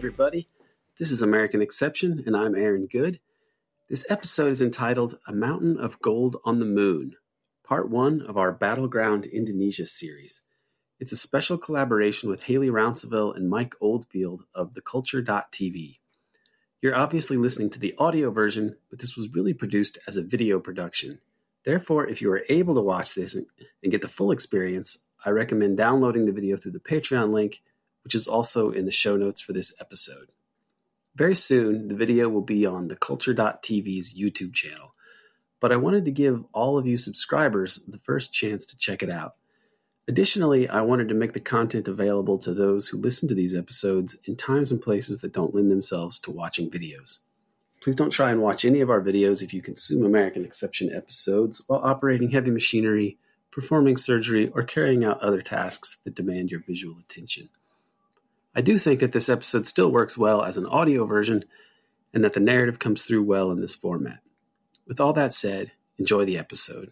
Everybody. This is American Exception, and I'm Aaron Good. This episode is entitled A Mountain of Gold on the Moon, part one of our Battleground Indonesia series. It's a special collaboration with Hailey Rounsaville and Mike Oldfield of thekulture.tv. You're obviously listening to the audio version, but this was really produced as a video production. Therefore, if you are able to watch this and get the full experience, I recommend downloading the video through the Patreon link which is also in the show notes for this episode. Very soon, the video will be on the Kulture.tv's YouTube channel, but I wanted to give all of you subscribers the first chance to check it out. Additionally, I wanted to make the content available to those who listen to these episodes in times and places that don't lend themselves to watching videos. Please don't try and watch any of our videos if you consume American Exception episodes while operating heavy machinery, performing surgery, or carrying out other tasks that demand your visual attention. I do think that this episode still works well as an audio version and that the narrative comes through well in this format. With all that said, enjoy the episode.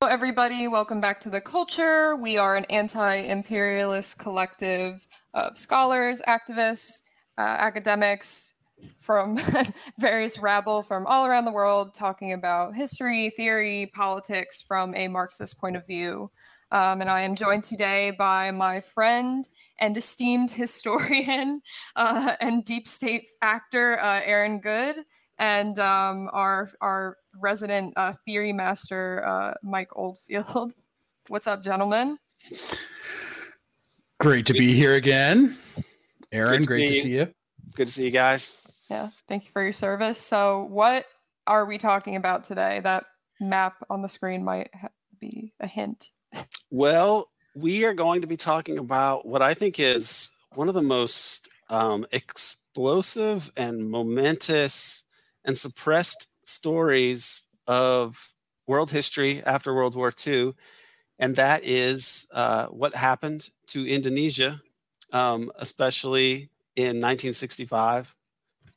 Hello, everybody. Welcome back to The Kulture. We are an anti imperialist collective of scholars, activists, uh, academics from various rabble from all around the world talking about history, theory, politics from a Marxist point of view. Um, and I am joined today by my friend and esteemed historian uh, and deep state actor, uh, Aaron Good, and um, our, our resident uh, theory master, uh, Mike Oldfield. What's up, gentlemen? Great to be here again. Aaron, great to see you. Good to see you guys. Yeah, thank you for your service. So, what are we talking about today? That map on the screen might be a hint. Well, we are going to be talking about what I think is one of the most um, explosive and momentous and suppressed stories of world history after World War II and that is uh, what happened to Indonesia, um, especially in 1965,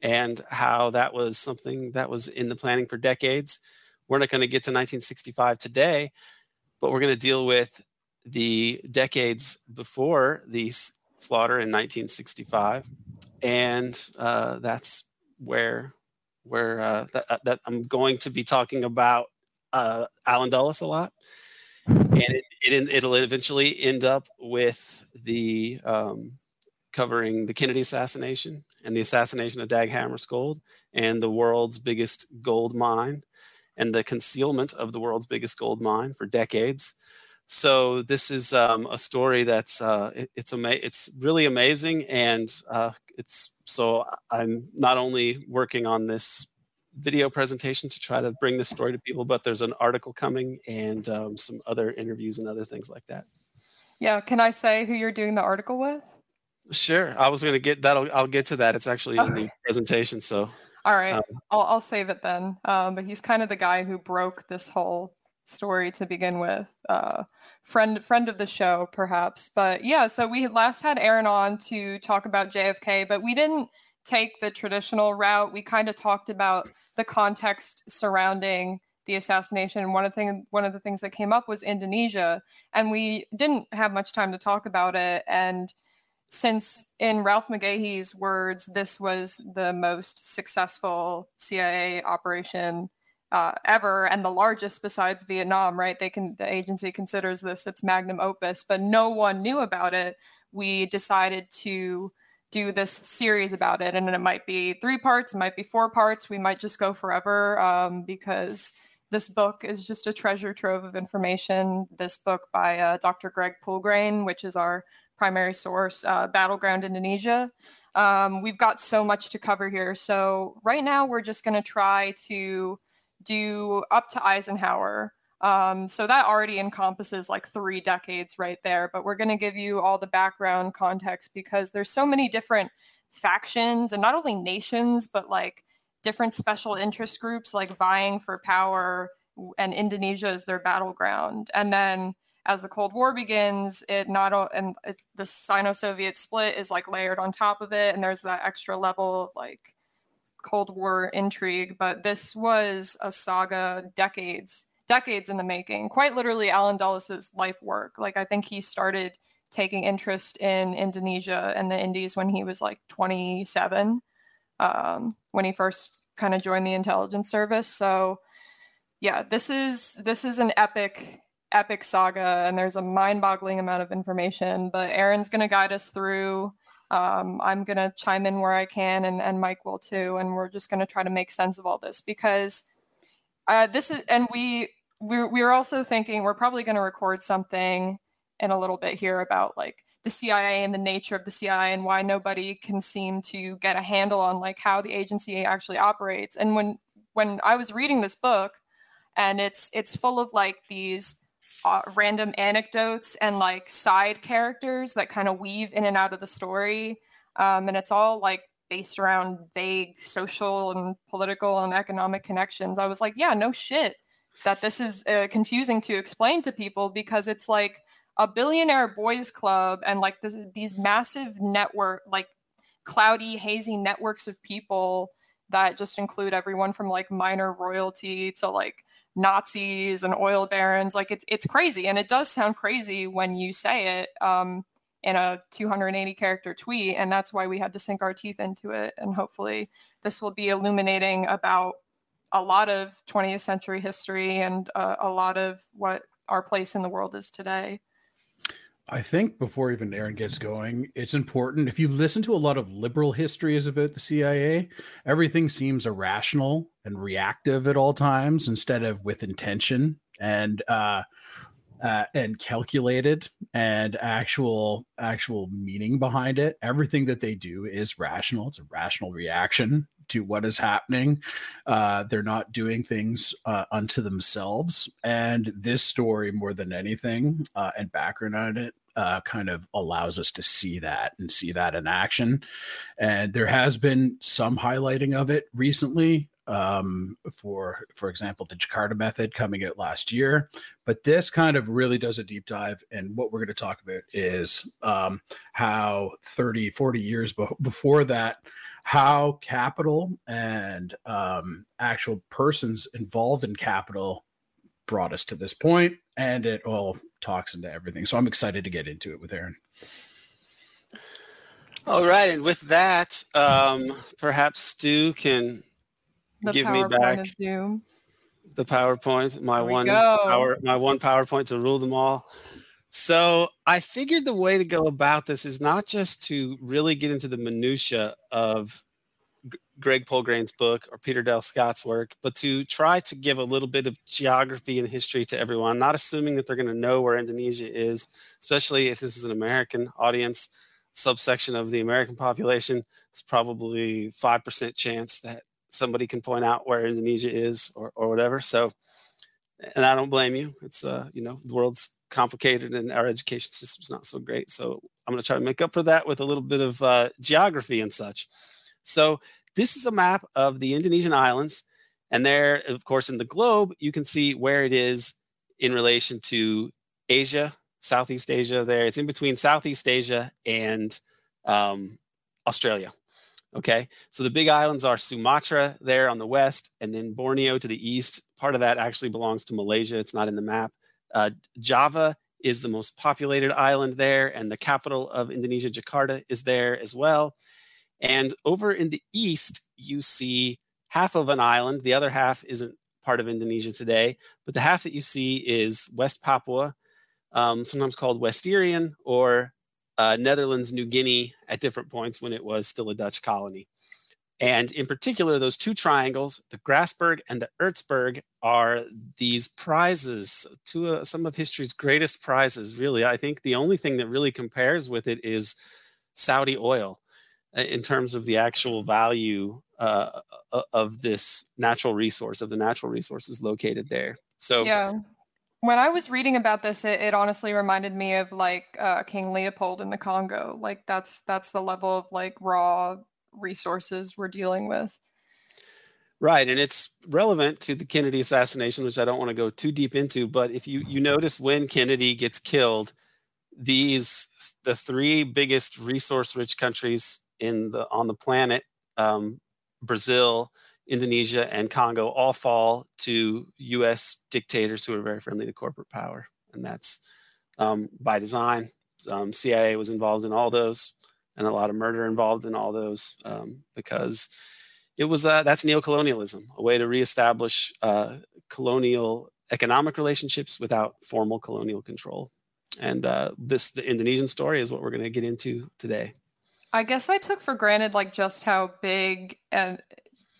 and how that was something that was in the planning for decades. We're not going to get to 1965 today, but we're going to deal with the decades before the slaughter in 1965, and uh, that's where where uh, that, that, I'm going to be talking about uh, Allen Dulles a lot it, will eventually end up with the um, covering the Kennedy assassination and the assassination of Dag Hammarskjöld and the world's biggest gold mine and the concealment of the world's biggest gold mine for decades. So this is um, a story that's uh, it, it's ama- it's really amazing, and uh, it's so I'm not only working on this video presentation to try to bring this story to people, but there's an article coming and um, some other interviews and other things like that. Yeah, can I say who you're doing the article with? Sure. I was going to get that. I'll get to that. It's actually okay. in the presentation. So, all right, um, I'll, I'll save it then. Um, but he's kind of the guy who broke this whole story to begin with. Uh, friend friend of the show, perhaps. But yeah, so we had last had Aaron on to talk about JFK, but we didn't take the traditional route. We kind of talked about the context surrounding the assassination. And one of the thing, one of the things that came up was Indonesia, and we didn't have much time to talk about it. And since, in Ralph McGehee's words, this was the most successful CIA operation uh, ever and the largest besides Vietnam, right? They can the agency considers this its magnum opus, but no one knew about it. We decided to do this series about it and it might be three parts it might be four parts we might just go forever um, because this book is just a treasure trove of information. This book by uh, dr greg poulgrain which is our primary source uh, battleground indonesia. Um, we've got so much to cover here so right now we're just going to try to do up to eisenhower um, so that already encompasses like three decades right there. But we're going to give you all the background context because there's so many different factions and not only nations, but like different special interest groups like vying for power and Indonesia is their battleground. And then as the Cold War begins, it not and it, the Sino-Soviet split is like layered on top of it, and there's that extra level of like Cold War intrigue. But this was a saga decades decades in the making. Quite literally, Allen Dulles' life work. Like I think he started taking interest in Indonesia and the Indies when he was like 27, um, when he first kind of joined the intelligence service. So yeah, this is this is an epic epic saga, and there's a mind-boggling amount of information. But Aaron's going to guide us through. Um, I'm going to chime in where I can, and, and Mike will too. And we're just going to try to make sense of all this because uh, this is, and we we're, we're also thinking we're probably going to record something in a little bit here about like the CIA and the nature of the CIA and why nobody can seem to get a handle on like how the agency actually operates. And when when I was reading this book, and it's it's full of like these uh, random anecdotes and like side characters that kind of weave in and out of the story, um, and it's all like based around vague social and political and economic connections. I was like, yeah, no shit that this is uh, confusing to explain to people because it's like a billionaire boys club and like this, these massive network like cloudy hazy networks of people that just include everyone from like minor royalty to like nazis and oil barons. Like it's it's crazy. And it does sound crazy when you say it um, in a 280 character tweet. And that's why we had to sink our teeth into it. And hopefully this will be illuminating about a lot of 20th century history and uh, a lot of what our place in the world is today I think before even Aaron gets going, it's important. If you listen to a lot of liberal histories about the CIA, everything seems irrational and reactive at all times instead of with intention and uh, uh, and calculated and actual actual meaning behind it. Everything that they do is rational. It's a rational reaction to what is happening. Uh, they're not doing things uh, unto themselves. And this story, more than anything, uh, and background on it, uh, kind of allows us to see that and see that in action. And there has been some highlighting of it recently. Um, for for example, the Jakarta method coming out last year, but this kind of really does a deep dive. And what we're going to talk about is um, how 30, 40 years be- before that, how capital and um, actual persons involved in capital brought us to this point, and it all talks into everything. So I'm excited to get into it with Aaron. All right, and with that, um, perhaps Stu can the give me back the PowerPoint, my one power, my one PowerPoint to rule them all. So I figured the way to go about this is not just to really get into the minutia of Greg Poulgrain's book or Peter Dale Scott's work, but to try to give a little bit of geography and history to everyone, not assuming that they're going to know where Indonesia is, especially if this is an American audience, subsection of the American population. It's probably 5% chance that somebody can point out where Indonesia is or, or whatever. So, and I don't blame you. It's, uh, you know, the world's complicated and our education system's not so great. So I'm going to try to make up for that with a little bit of uh, geography and such. So this is a map of the Indonesian islands. And there, of course, in the globe, you can see where it is in relation to Asia, Southeast Asia there. It's in between Southeast Asia and um, Australia. Okay, so the big islands are Sumatra there on the west, and then Borneo to the east. Part of that actually belongs to Malaysia. It's not in the map. Uh, Java is the most populated island there, and the capital of Indonesia, Jakarta, is there as well. And over in the east, you see half of an island. The other half isn't part of Indonesia today, but the half that you see is West Papua, um, sometimes called West Irian or uh, Netherlands, New Guinea at different points when it was still a Dutch colony. And in particular, those two triangles, the Grasberg and the Ertsberg, are these prizes, two uh, some of history's greatest prizes. Really, I think the only thing that really compares with it is Saudi oil in terms of the actual value uh, of this natural resource, of the natural resources located there. So, yeah. When I was reading about this, it, it honestly reminded me of like uh, King Leopold in the Congo. Like that's that's the level of like raw resources we're dealing with. Right, and it's relevant to the Kennedy assassination, which I don't want to go too deep into. But if you you notice when Kennedy gets killed, these the three biggest resource-rich countries in the on the planet, um, Brazil, Indonesia, and Congo, all fall to U.S. dictators who are very friendly to corporate power, and that's um, by design. Um, CIA was involved in all those, and a lot of murder involved in all those um, because it was uh, that's neocolonialism, a way to reestablish uh, colonial economic relationships without formal colonial control. And uh, this the Indonesian story is what we're going to get into today. I guess I took for granted like just how big and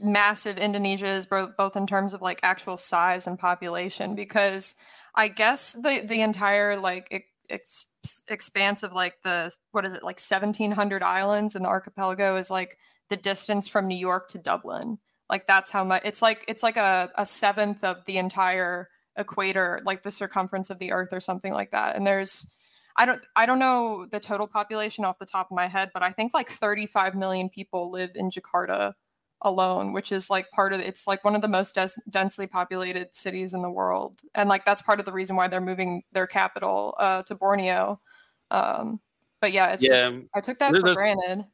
massive Indonesia is, both in terms of like actual size and population, because I guess the the entire like ex- expanse of like the what is it like 1700 islands in the archipelago is like the distance from New York to Dublin. Like that's how much it's like it's like a, a seventh of the entire equator, like the circumference of the earth or something like that. And there's I don't I don't know the total population off the top of my head, but I think like 35 million people live in Jakarta alone, which is like part of it's like one of the most des- densely populated cities in the world, and like that's part of the reason why they're moving their capital uh, to Borneo. Um, but yeah, it's yeah, just, I took that for granted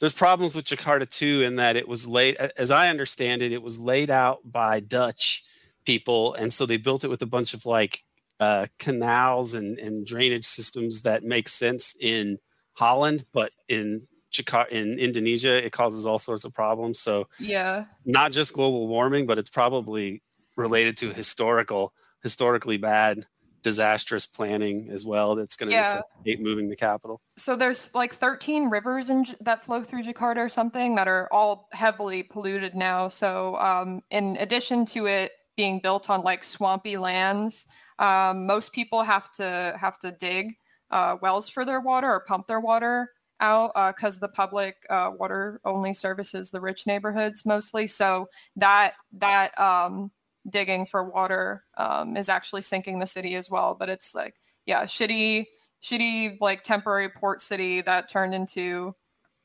there's problems with Jakarta too in that it was laid as I understand it, it was laid out by Dutch people, and so they built it with a bunch of like uh, canals and, and drainage systems that make sense in Holland, but in Jakarta in Indonesia, it causes all sorts of problems. So yeah, not just global warming, but it's probably related to historical historically bad disastrous planning as well that's going to yeah. necessitate moving the capital. So there's like 13 rivers in, that flow through Jakarta or something that are all heavily polluted now. So um, in addition to it being built on like swampy lands, um, most people have to have to dig uh, wells for their water or pump their water out because uh, the public uh, water only services the rich neighborhoods mostly. So that that um, digging for water um, is actually sinking the city as well. But it's like, yeah, shitty, shitty, like temporary port city that turned into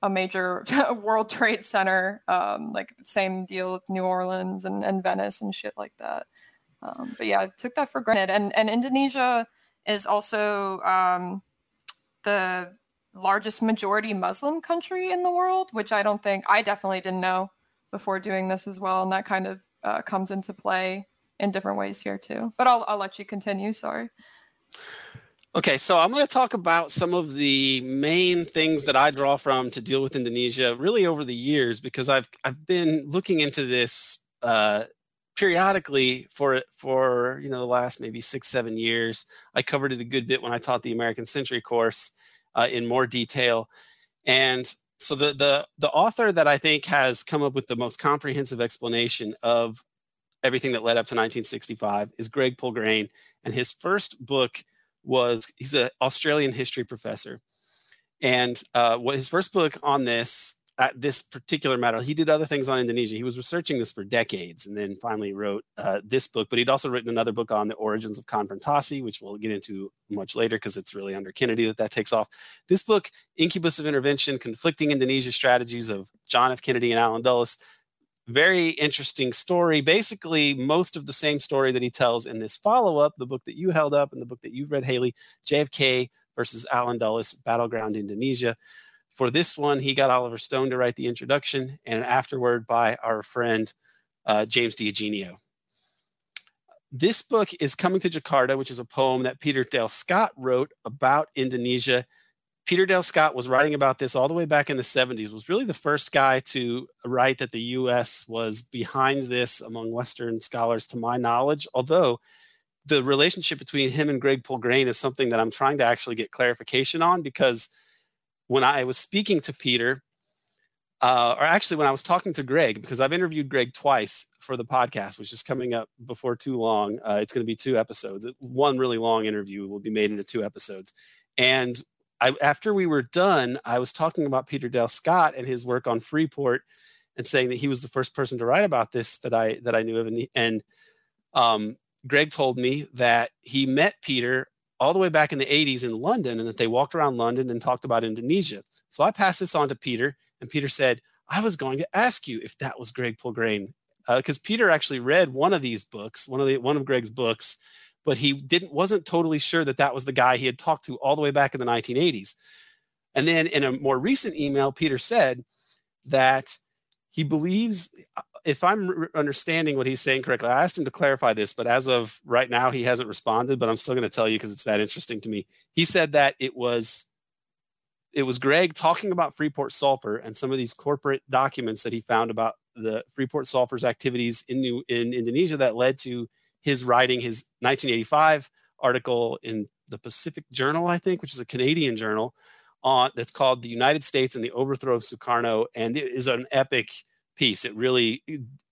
a major World Trade Center. Um, like same deal with New Orleans and, and Venice and shit like that. Um, but yeah, I took that for granted. And and Indonesia is also um, the largest majority Muslim country in the world, which I don't think I definitely didn't know before doing this as well. And that kind of uh, comes into play in different ways here too. But I'll, I'll let you continue. Sorry. Okay, so I'm going to talk about some of the main things that I draw from to deal with Indonesia really over the years because I've I've been looking into this uh, periodically for for you know the last maybe six seven years. I covered it a good bit when I taught the American Century course uh, in more detail, and so the the the author that I think has come up with the most comprehensive explanation of everything that led up to 1965 is Greg Poulgrain, and his first book was he's an Australian history professor, and uh, what his first book on this at this particular matter. He did other things on Indonesia. He was researching this for decades and then finally wrote uh, this book. But he'd also written another book on the origins of Konfrontasi, which we'll get into much later because it's really under Kennedy that that takes off. This book, Incubus of Intervention Conflicting Indonesia Strategies of John F. Kennedy and Allen Dulles, very interesting story. Basically, most of the same story that he tells in this follow up, the book that you held up and the book that you've read, Hailey, JFK versus Allen Dulles, Battleground Indonesia. For this one, he got Oliver Stone to write the introduction, and afterward by our friend uh, James DiEugenio. This book is Coming to Jakarta, which is a poem that Peter Dale Scott wrote about Indonesia. Peter Dale Scott was writing about this all the way back in the 70s, was really the first guy to write that the US was behind this among Western scholars, to my knowledge. Although the relationship between him and Greg Poulgrain is something that I'm trying to actually get clarification on because when I was speaking to Peter, uh, or actually when I was talking to Greg, because I've interviewed Greg twice for the podcast, which is coming up before too long. Uh, it's going to be two episodes. One really long interview will be made into two episodes. And I, after we were done, I was talking about Peter Dale Scott and his work on Freeport, and saying that he was the first person to write about this that I that I knew of. And, and um, Greg told me that he met Peter all the way back in the 80s in London and that they walked around London and talked about Indonesia. So I passed this on to Peter, and Peter said, I was going to ask you if that was Greg Poulgrain. because uh, Peter actually read one of these books, one of the one of Greg's books, but he didn't wasn't totally sure that that was the guy he had talked to all the way back in the 1980s. And then in a more recent email, Peter said that he believes if I'm understanding what he's saying correctly, I asked him to clarify this, but as of right now, he hasn't responded. But I'm still going to tell you because it's that interesting to me. He said that it was it was Greg talking about Freeport Sulphur and some of these corporate documents that he found about the Freeport Sulphur's activities in New, in Indonesia that led to his writing his 1985 article in the Pacific Journal, I think, which is a Canadian journal, on that's called "The United States and the Overthrow of Sukarno," and it is an epic piece. It really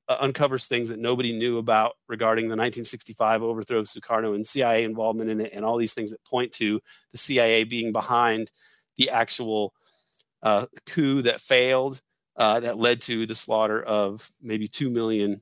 uh, uncovers things that nobody knew about regarding the 1965 overthrow of Sukarno and CIA involvement in it, and all these things that point to the CIA being behind the actual uh, coup that failed, uh, that led to the slaughter of maybe 2 million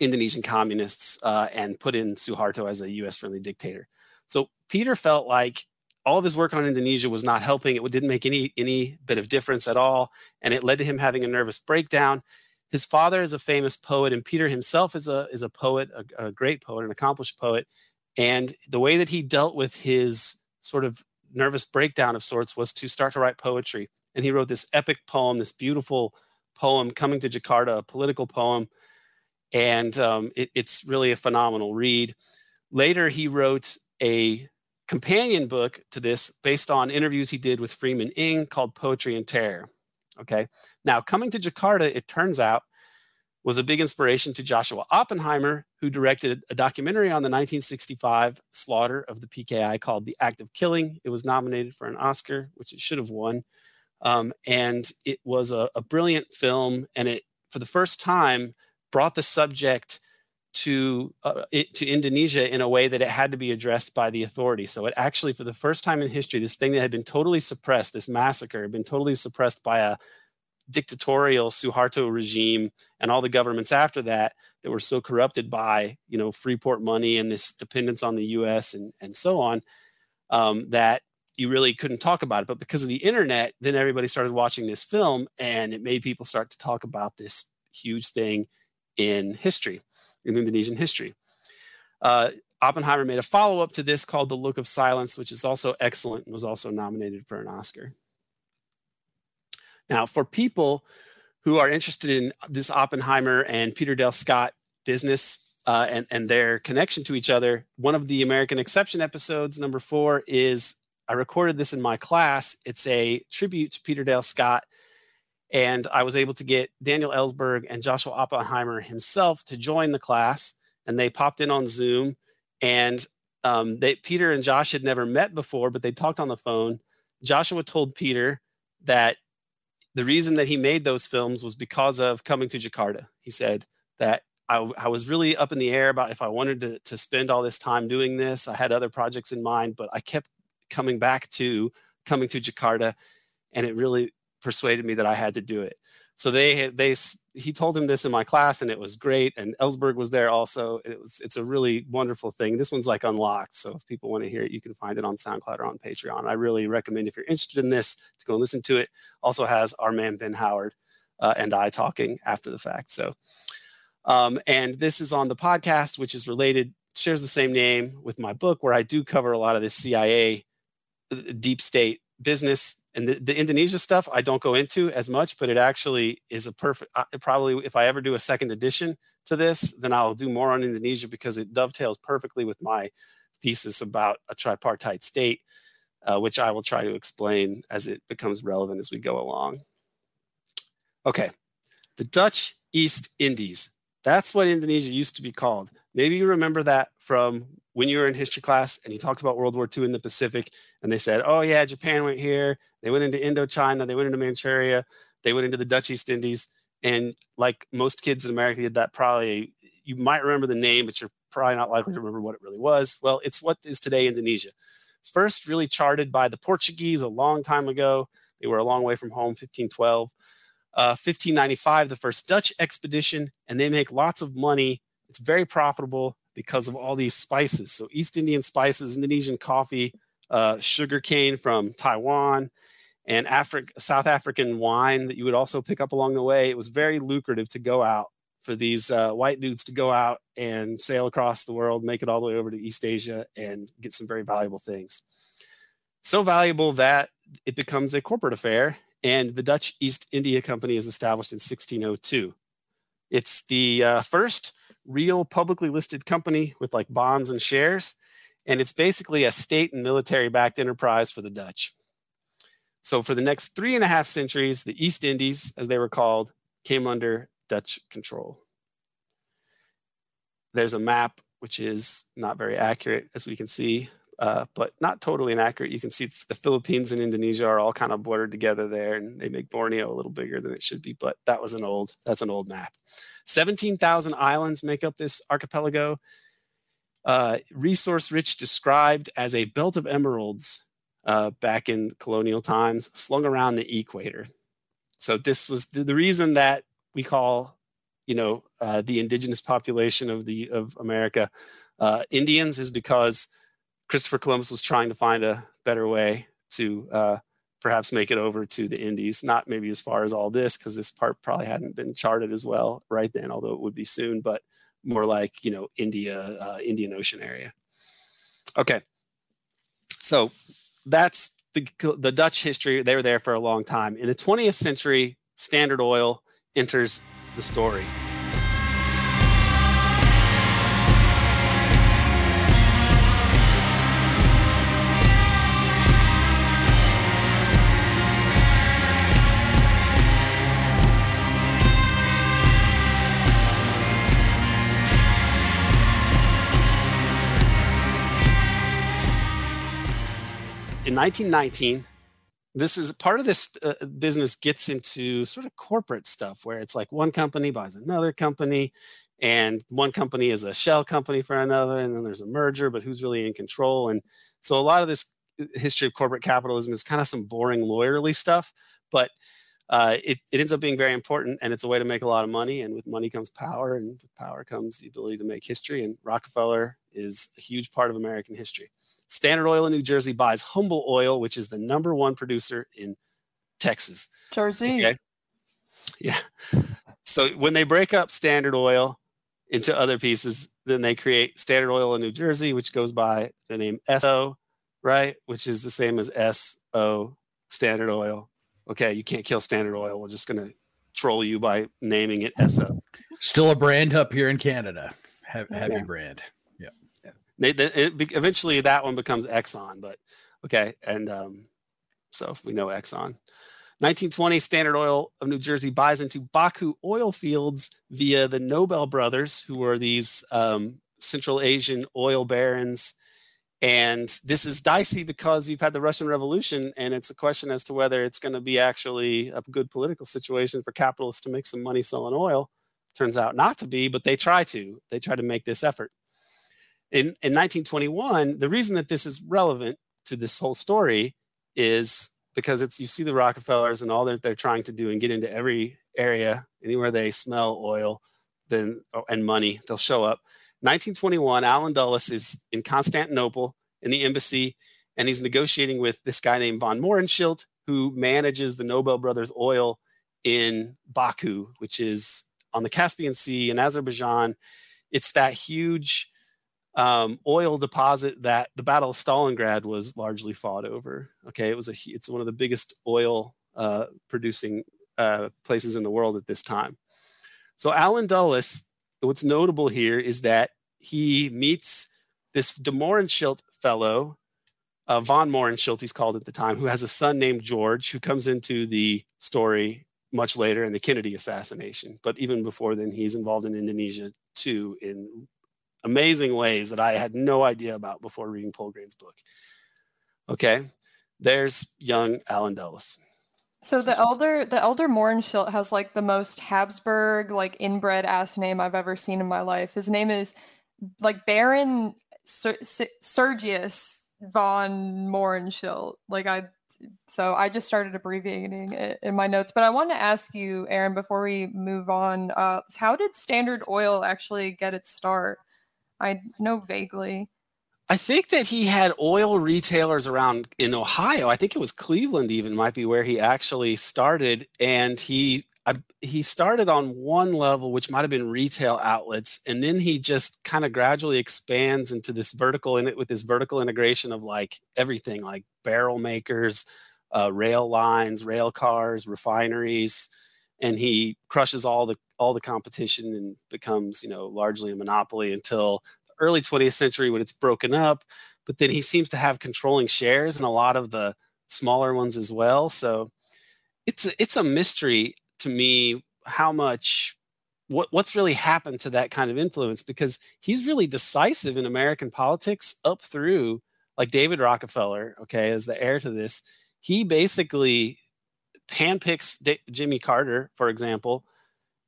Indonesian communists uh, and put in Suharto as a US friendly dictator. So Peter felt like all of his work on Indonesia was not helping. It didn't make any any bit of difference at all, and it led to him having a nervous breakdown. His father is a famous poet, and Peter himself is a is a poet, a, a great poet, an accomplished poet. And the way that he dealt with his sort of nervous breakdown of sorts was to start to write poetry. And he wrote this epic poem, this beautiful poem, "Coming to Jakarta," a political poem, and um, it, it's really a phenomenal read. Later, he wrote a companion book to this based on interviews he did with Freeman Ng called Poetry and Terror. Okay. Now, coming to Jakarta, it turns out, was a big inspiration to Joshua Oppenheimer, who directed a documentary on the 1965 slaughter of the PKI called The Act of Killing. It was nominated for an Oscar, which it should have won. Um, and it was a, a brilliant film, and it, for the first time, brought the subject to uh, it, to Indonesia in a way that it had to be addressed by the authorities. So it actually, for the first time in history, this thing that had been totally suppressed, this massacre, had been totally suppressed by a dictatorial Suharto regime and all the governments after that that were so corrupted by you know Freeport money and this dependence on the U.S. and and so on um, that you really couldn't talk about it. But because of the internet, then everybody started watching this film, and it made people start to talk about this huge thing in history in Indonesian history. Uh, Oppenheimer made a follow up to this called The Look of Silence, which is also excellent and was also nominated for an Oscar. Now, for people who are interested in this Oppenheimer and Peter Dale Scott business uh, and, and their connection to each other, one of the American Exception episodes, number four, is I recorded this in my class. It's a tribute to Peter Dale Scott and I was able to get Daniel Ellsberg and Joshua Oppenheimer himself to join the class. And they popped in on Zoom. And um, they, Peter and Josh had never met before, but they talked on the phone. Joshua told Peter that the reason that he made those films was because of coming to Jakarta. He said that I, I, was really up in the air about if I wanted to, to spend all this time doing this. I had other projects in mind, but I kept coming back to coming to Jakarta. And it really persuaded me that I had to do it. So they they he told him this in my class and it was great. And Ellsberg was there also. It was it's a really wonderful thing. This one's like unlocked. So if people want to hear it, you can find it on SoundCloud or on Patreon. I really recommend if you're interested in this to go and listen to it. Also has our man Ben Howard uh, and I talking after the fact. So um, and this is on the podcast, which is related, shares the same name with my book, where I do cover a lot of this CIA uh, deep state business and the, the, Indonesia stuff I don't go into as much, but it actually is a perfect. Uh, probably if I ever do a second edition to this, then I'll do more on Indonesia because it dovetails perfectly with my thesis about a tripartite state, uh, which I will try to explain as it becomes relevant as we go along. Okay, the Dutch East Indies. That's what Indonesia used to be called. Maybe you remember that from when you were in history class and you talked about World War II in the Pacific, and they said, oh, yeah, Japan went here, they went into Indochina, they went into Manchuria, they went into the Dutch East Indies. And like most kids in America did that, probably you might remember the name, but you're probably not likely to remember what it really was. Well, it's what is today Indonesia. First, really charted by the Portuguese a long time ago. They were a long way from home, 1512. Uh, 1595, the first Dutch expedition, and they make lots of money. It's very profitable because of all these spices. So East Indian spices, Indonesian coffee, uh, sugar cane from Taiwan, and Afri- South African wine that you would also pick up along the way. It was very lucrative to go out for these uh, white dudes to go out and sail across the world, make it all the way over to East Asia, and get some very valuable things. So valuable that it becomes a corporate affair, and the Dutch East India Company is established in 1602. It's the uh, first real publicly listed company with like bonds and shares, and it's basically a state and military backed enterprise for the Dutch. So, for the next three and a half centuries, the East Indies, as they were called, came under Dutch control. There's a map which is not very accurate, as we can see, uh, but not totally inaccurate. You can see the Philippines and Indonesia are all kind of blurred together there, and they make Borneo a little bigger than it should be. But that was an old that's an old map. Seventeen thousand islands make up this archipelago. Uh, resource rich, described as a belt of emeralds uh, back in colonial times, slung around the equator. So this was the, the reason that we call, you know, uh, the indigenous population of the of America uh, Indians is because Christopher Columbus was trying to find a better way to uh, perhaps make it over to the Indies. Not maybe as far as all this, because this part probably hadn't been charted as well right then, although it would be soon. But more like you know India, uh, Indian Ocean area. Okay, so that's the the Dutch history. They were there for a long time. In the 20th century, Standard Oil enters the story. In 1919, this is part of this uh, business gets into sort of corporate stuff where it's like one company buys another company and one company is a shell company for another and then there's a merger but who's really in control? And so a lot of this uh, history of corporate capitalism is kind of some boring lawyerly stuff but uh, it, it ends up being very important and it's a way to make a lot of money and with money comes power and with power comes the ability to make history and rockefeller is a huge part of american history Standard Oil in New Jersey buys Humble Oil, which is the number one producer in Texas. Jersey. Okay. Yeah. So when they break up Standard Oil into other pieces, then they create Standard Oil in New Jersey, which goes by the name Esso, right? Which is the same as SO, Standard Oil. Okay, you can't kill Standard Oil. We're just going to troll you by naming it SO. Still a brand up here in Canada. Heavy, heavy yeah. brand. They, they it, eventually that one becomes Exxon, but okay. And um, so we know Exxon. 1920, Standard Oil of New Jersey buys into Baku oil fields via the Nobel brothers, who were these um, Central Asian oil barons. And this is dicey because you've had the Russian Revolution, and it's a question as to whether it's going to be actually a good political situation for capitalists to make some money selling oil. Turns out not to be, but they try to. They try to make this effort in, in 1921, the reason that this is relevant to this whole story is because it's you see the Rockefellers and all that they're trying to do and get into every area, anywhere they smell oil, then oh, and money, they'll show up. 1921, Allen Dulles is in Constantinople in the embassy, and he's negotiating with this guy named von Mohrenschildt, who manages the Nobel Brothers oil in Baku, which is on the Caspian Sea in Azerbaijan. It's that huge um, oil deposit that the Battle of Stalingrad was largely fought over. Okay, it was a it's one of the biggest oil uh, producing uh, places in the world at this time. So Allen Dulles, what's notable here is that he meets this de Mohrenschildt fellow, uh, von Mohrenschildt, he's called at the time, who has a son named George, who comes into the story much later in the Kennedy assassination. But even before then, he's involved in Indonesia too in amazing ways that I had no idea about before reading Poulgrain's book. Okay, there's young Allen Dulles. So the elder, the elder Mohrenschildt has like the most Habsburg, like inbred ass name I've ever seen in my life. His name is like Baron Ser- Sergius von Mohrenschildt. Like I, so I just started abbreviating it in my notes. But I want to ask you, Aaron, before we move on, uh, how did Standard Oil actually get its start? I know vaguely. I think that he had oil retailers around in Ohio. I think it was Cleveland, even might be where he actually started, and he I, he started on one level, which might have been retail outlets, and then he just kind of gradually expands into this vertical in it with this vertical integration of like everything, like barrel makers, uh, rail lines, rail cars, refineries, and he crushes all the all the competition and becomes you know largely a monopoly until the early 20th century when it's broken up. But then he seems to have controlling shares in a lot of the smaller ones as well. So it's a, it's a mystery to me how much what what's really happened to that kind of influence because he's really decisive in American politics up through like David Rockefeller, okay, as the heir to this. He basically handpicks D- Jimmy Carter, for example,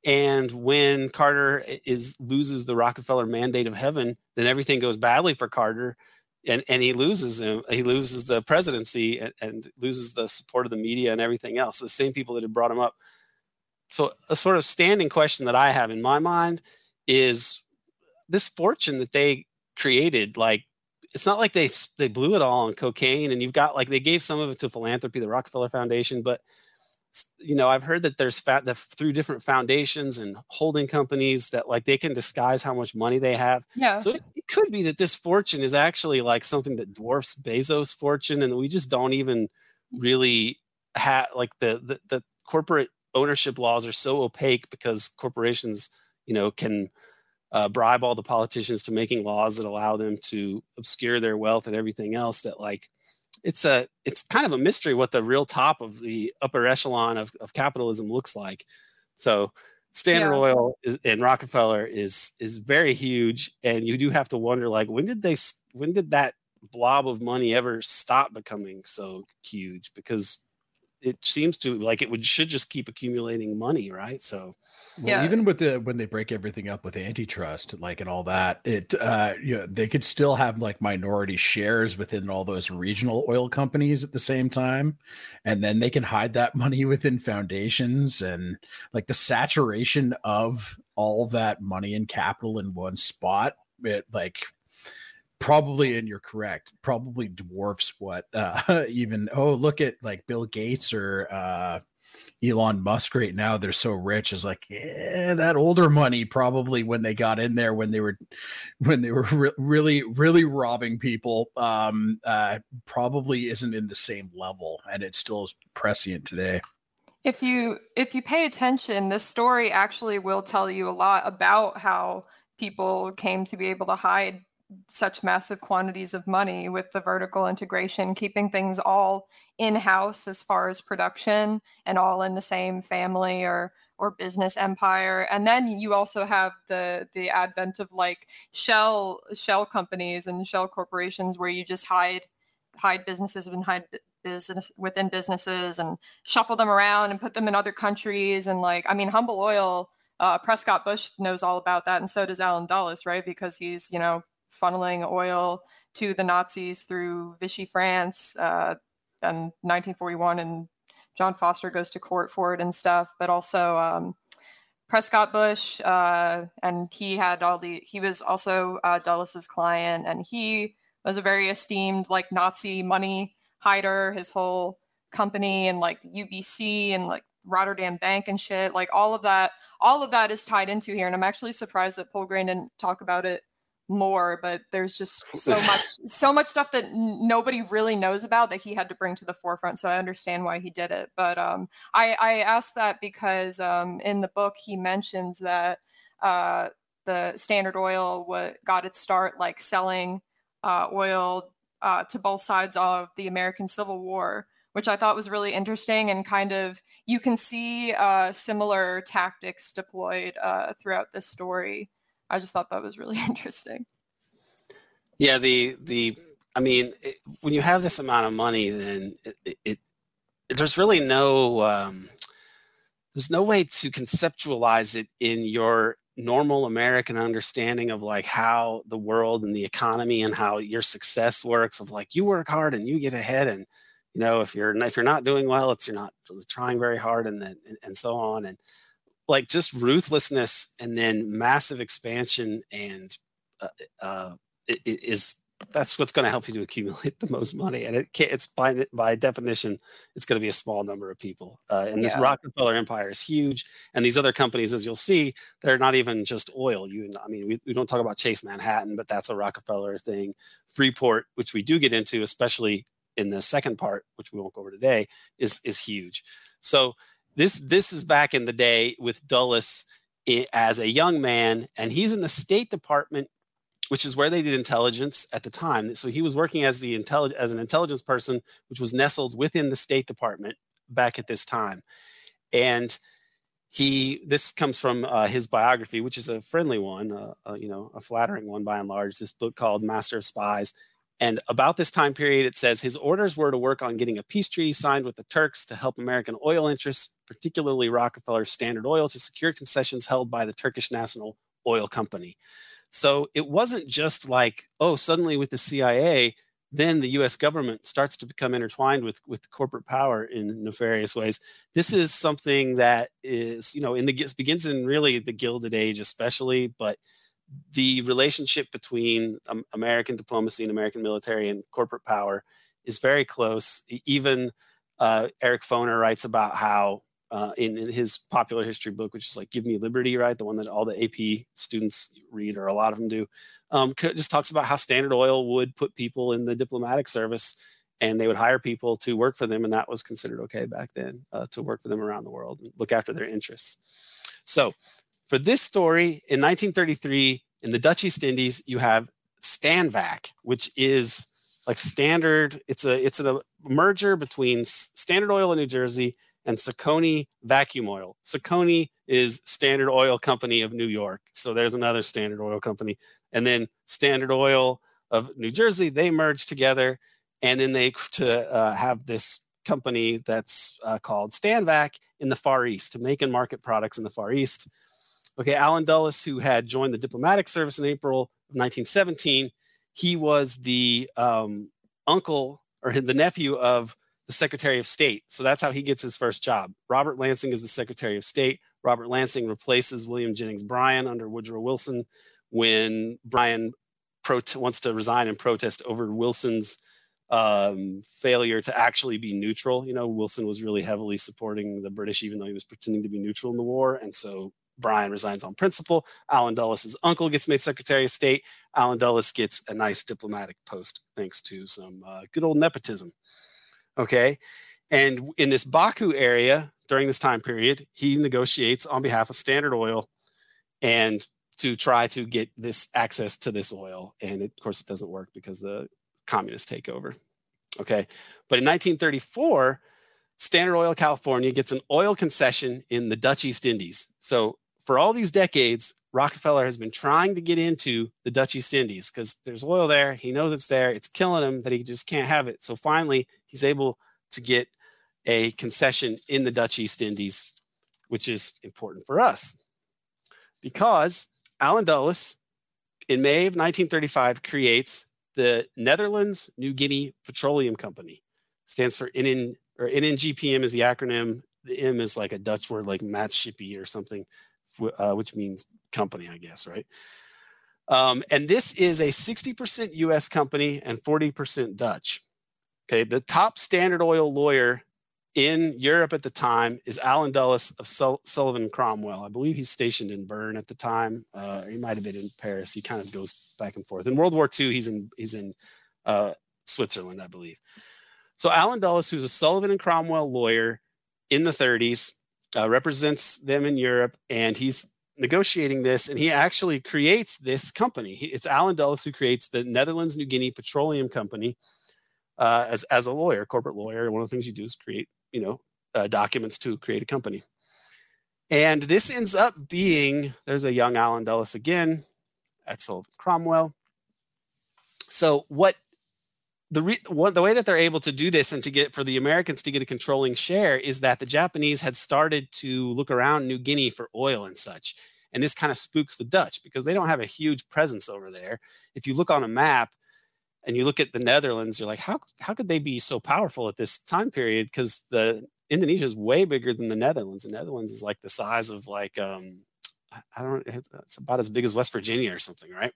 and when Carter is loses the Rockefeller mandate of heaven, then everything goes badly for Carter, and and he loses him. He loses the presidency and, and loses the support of the media and everything else. The same people that had brought him up so a sort of standing question that I have in my mind is this fortune that they created, like it's not like they they blew it all on cocaine and you've got like they gave some of it to philanthropy, the Rockefeller Foundation, but you know, I've heard that there's fat that through different foundations and holding companies that like they can disguise how much money they have. Yeah. So it, it could be that this fortune is actually like something that dwarfs Bezos' fortune, and we just don't even really have like the the, the corporate ownership laws are so opaque because corporations, you know, can uh, bribe all the politicians to making laws that allow them to obscure their wealth and everything else. That like, it's a it's kind of a mystery what the real top of the upper echelon of, of capitalism looks like. So Standard yeah. Oil is, and Rockefeller is is very huge, and you do have to wonder like when did they when did that blob of money ever stop becoming so huge? Because it seems to like it would should just keep accumulating money, right? So well, yeah. even with the when they break everything up with antitrust, like and all that, it uh you know, they could still have like minority shares within all those regional oil companies at the same time. And then they can hide that money within foundations and like the saturation of all that money and capital in one spot. It like probably and you're correct probably dwarfs what uh even oh look at like bill gates or uh elon musk right now they're so rich is like yeah that older money probably when they got in there when they were when they were re- really really robbing people um uh probably isn't in the same level and it still is prescient today. If you if you pay attention this story actually will tell you a lot about how people came to be able to hide such massive quantities of money with the vertical integration, keeping things all in house as far as production and all in the same family or or business empire. And then you also have the the advent of like shell shell companies and shell corporations where you just hide hide businesses and hide business within businesses and shuffle them around and put them in other countries and like I mean Humble Oil uh, Prescott Bush knows all about that, and so does Allen Dulles, right? Because he's you know funneling oil to the Nazis through Vichy France uh, in 1941, and John Foster goes to court for it and stuff. But also um, Prescott Bush, uh, and he had all the. He was also uh, client, and he was a very esteemed like Nazi money hider. His whole company and like UBC and like Rotterdam Bank and shit, like all of that, all of that is tied into here. And I'm actually surprised that Poulgrain didn't talk about it more but there's just so much so much stuff that n- nobody really knows about that he had to bring to the forefront so i understand why he did it but um, i i asked that because um, in the book he mentions that uh, the standard oil what got its start like selling uh, oil uh, to both sides of the american civil war which i thought was really interesting and kind of you can see uh, similar tactics deployed uh, throughout this story I just thought that was really interesting. Yeah, the the I mean, it, when you have this amount of money, then it, it, it there's really no um, there's no way to conceptualize it in your normal American understanding of like how the world and the economy and how your success works. Of like you work hard and you get ahead, and you know if you're if you're not doing well, it's you're not trying very hard, and then and, and so on. And like just ruthlessness and then massive expansion and uh, uh, is that's what's going to help you to accumulate the most money. And it can't it's by by definition it's going to be a small number of people. Uh, and this rockefeller empire is huge. And these other companies as you'll see they're not even just oil. You i mean we, we don't talk about chase manhattan but that's a rockefeller thing. Freeport which we do get into especially in the second part which we won't go over today is is huge. So this this is back in the day with dulles as a young man and he's in the state department which is where they did intelligence at the time. So he was working as the intellig- as an intelligence person, which was nestled within the State Department back at this time. And he this comes from uh, his biography, which is a friendly one, uh, uh, you know, a flattering one by and large. This book called Master of Spies. And about this time period, it says his orders were to work on getting a peace treaty signed with the Turks to help American oil interests, particularly Rockefeller's Standard Oil, to secure concessions held by the Turkish National Oil Company. So it wasn't just like, oh, suddenly with the CIA, then the US government starts to become intertwined with, with corporate power in nefarious ways. This is something that is, you know, in the begins in really the Gilded Age, especially, but the relationship between um, American diplomacy and American military and corporate power is very close. Even uh, Eric Foner writes about how uh, in, in his popular history book, which is like "Give Me Liberty," right, the one that all the AP students read, or a lot of them do, um, just talks about how Standard Oil would put people in the diplomatic service, and they would hire people to work for them, and that was considered okay back then uh, to work for them around the world and look after their interests. So, for this story in 1933 in the Dutch East Indies, you have Stanvac, which is like standard. It's a it's a merger between Standard Oil in New Jersey and Socony Vacuum Oil. Socony is Standard Oil Company of New York. So there's another Standard Oil Company. And then Standard Oil of New Jersey, they merge together. And then they to uh, have this company that's uh, called Stanvac in the Far East to make and market products in the Far East. Okay, Allen Dulles, who had joined the diplomatic service in April of 1917, he was the um, uncle or the nephew of the Secretary of State. So that's how he gets his first job. Robert Lansing is the Secretary of State. Robert Lansing replaces William Jennings Bryan under Woodrow Wilson when Bryan wants to resign and protest over Wilson's um, failure to actually be neutral. You know, Wilson was really heavily supporting the British, even though he was pretending to be neutral in the war. And so Bryan resigns on principle. Allen Dulles' uncle gets made Secretary of State. Allen Dulles gets a nice diplomatic post thanks to some uh, good old nepotism. Okay. And in this Baku area during this time period, he negotiates on behalf of Standard Oil and to try to get this access to this oil. And it, of course, it doesn't work because the communists take over. Okay. But in 1934, Standard Oil California gets an oil concession in the Dutch East Indies. So for all these decades, Rockefeller has been trying to get into the Dutch East Indies because there's oil there. He knows it's there. It's killing him that he just can't have it. So finally, he's able to get a concession in the Dutch East Indies, which is important for us because Allen Dulles in May of 1935 creates the Netherlands New Guinea Petroleum Company. Stands for NN or NNGPM is the acronym. The M is like a Dutch word like Maatschappij or something, uh, which means company, I guess, right? Um, and this is a 60% US company and 40% Dutch. Okay, the top Standard Oil lawyer in Europe at the time is Allen Dulles of Sul- Sullivan Cromwell. I believe he's stationed in Bern at the time. Uh, he might have been in Paris. He kind of goes back and forth. In World War II, he's in he's in uh, Switzerland, I believe. So Allen Dulles, who's a Sullivan and Cromwell lawyer in the 30s, uh, represents them in Europe, and he's negotiating this. And he actually creates this company. He, it's Allen Dulles who creates the Netherlands New Guinea Petroleum Company uh, as as a lawyer, corporate lawyer. One of the things you do is create, you know, uh, documents to create a company. And this ends up being there's a young Allen Dulles again at Sullivan Cromwell. So what the re- what, the way that they're able to do this and to get for the Americans to get a controlling share is that the Japanese had started to look around New Guinea for oil and such. And this kind of spooks the Dutch because they don't have a huge presence over there. If you look on a map and you look at the Netherlands, you're like, how how could they be so powerful at this time period? Because the Indonesia is way bigger than the Netherlands. The Netherlands is like the size of like um, I don't it's about as big as West Virginia or something, right?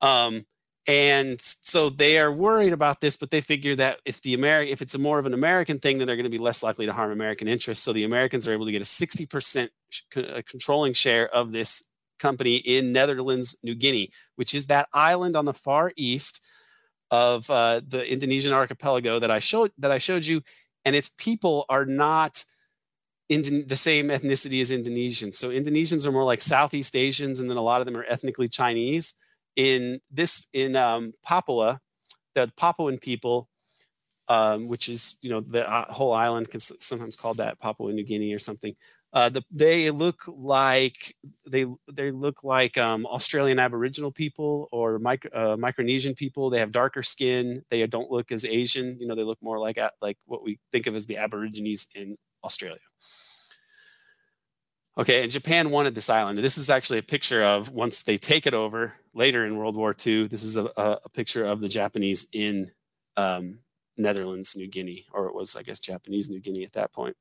Um, and so they are worried about this but they figure that if the Ameri- if it's a more of an american thing then they're going to be less likely to harm american interests. So the americans are able to get a 60% controlling share of this company in netherlands new guinea which is that island on the far east of uh, the indonesian archipelago that i showed that i showed you and its people are not in the same ethnicity as indonesians. So indonesians are more like southeast asians and then a lot of them are ethnically chinese in this in um, Papua, the Papuan people, um, which is you know the uh, whole island, can sometimes called that Papua New Guinea or something. Uh, the, they look like they they look like um, Australian Aboriginal people or micro, uh, Micronesian people. They have darker skin. They don't look as Asian. You know, they look more like like what we think of as the Aborigines in Australia. Okay, and Japan wanted this island. This is actually a picture of once they take it over later in World War II. This is a, a picture of the Japanese in um, Netherlands, New Guinea, or it was, I guess, Japanese New Guinea at that point.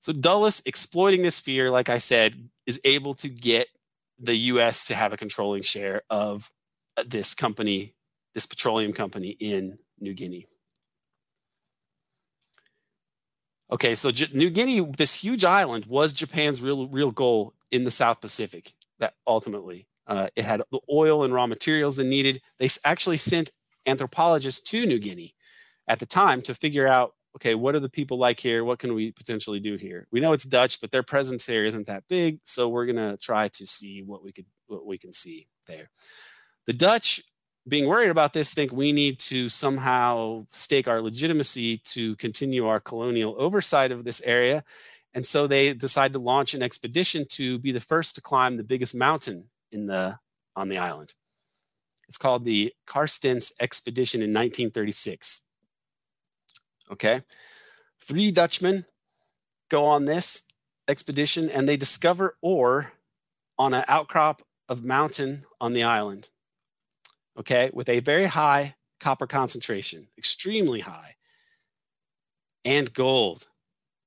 So Dulles, exploiting this fear, like I said, is able to get the U.S. to have a controlling share of uh, this company, this petroleum company in New Guinea. Okay, so J- New Guinea, this huge island, was Japan's real real goal in the South Pacific. That ultimately, uh, it had the oil and raw materials they needed. They actually sent anthropologists to New Guinea at the time to figure out, okay, what are the people like here? What can we potentially do here? We know it's Dutch, but their presence here isn't that big, so we're gonna try to see what we could what we can see there. The Dutch being worried about this think we need to somehow stake our legitimacy to continue our colonial oversight of this area. And so they decide to launch an expedition to be the first to climb the biggest mountain in the on the island. It's called the Carstensz Expedition in 1936. Okay. Three Dutchmen go on this expedition and they discover ore on an outcrop of mountain on the island okay, with a very high copper concentration, extremely high, and gold,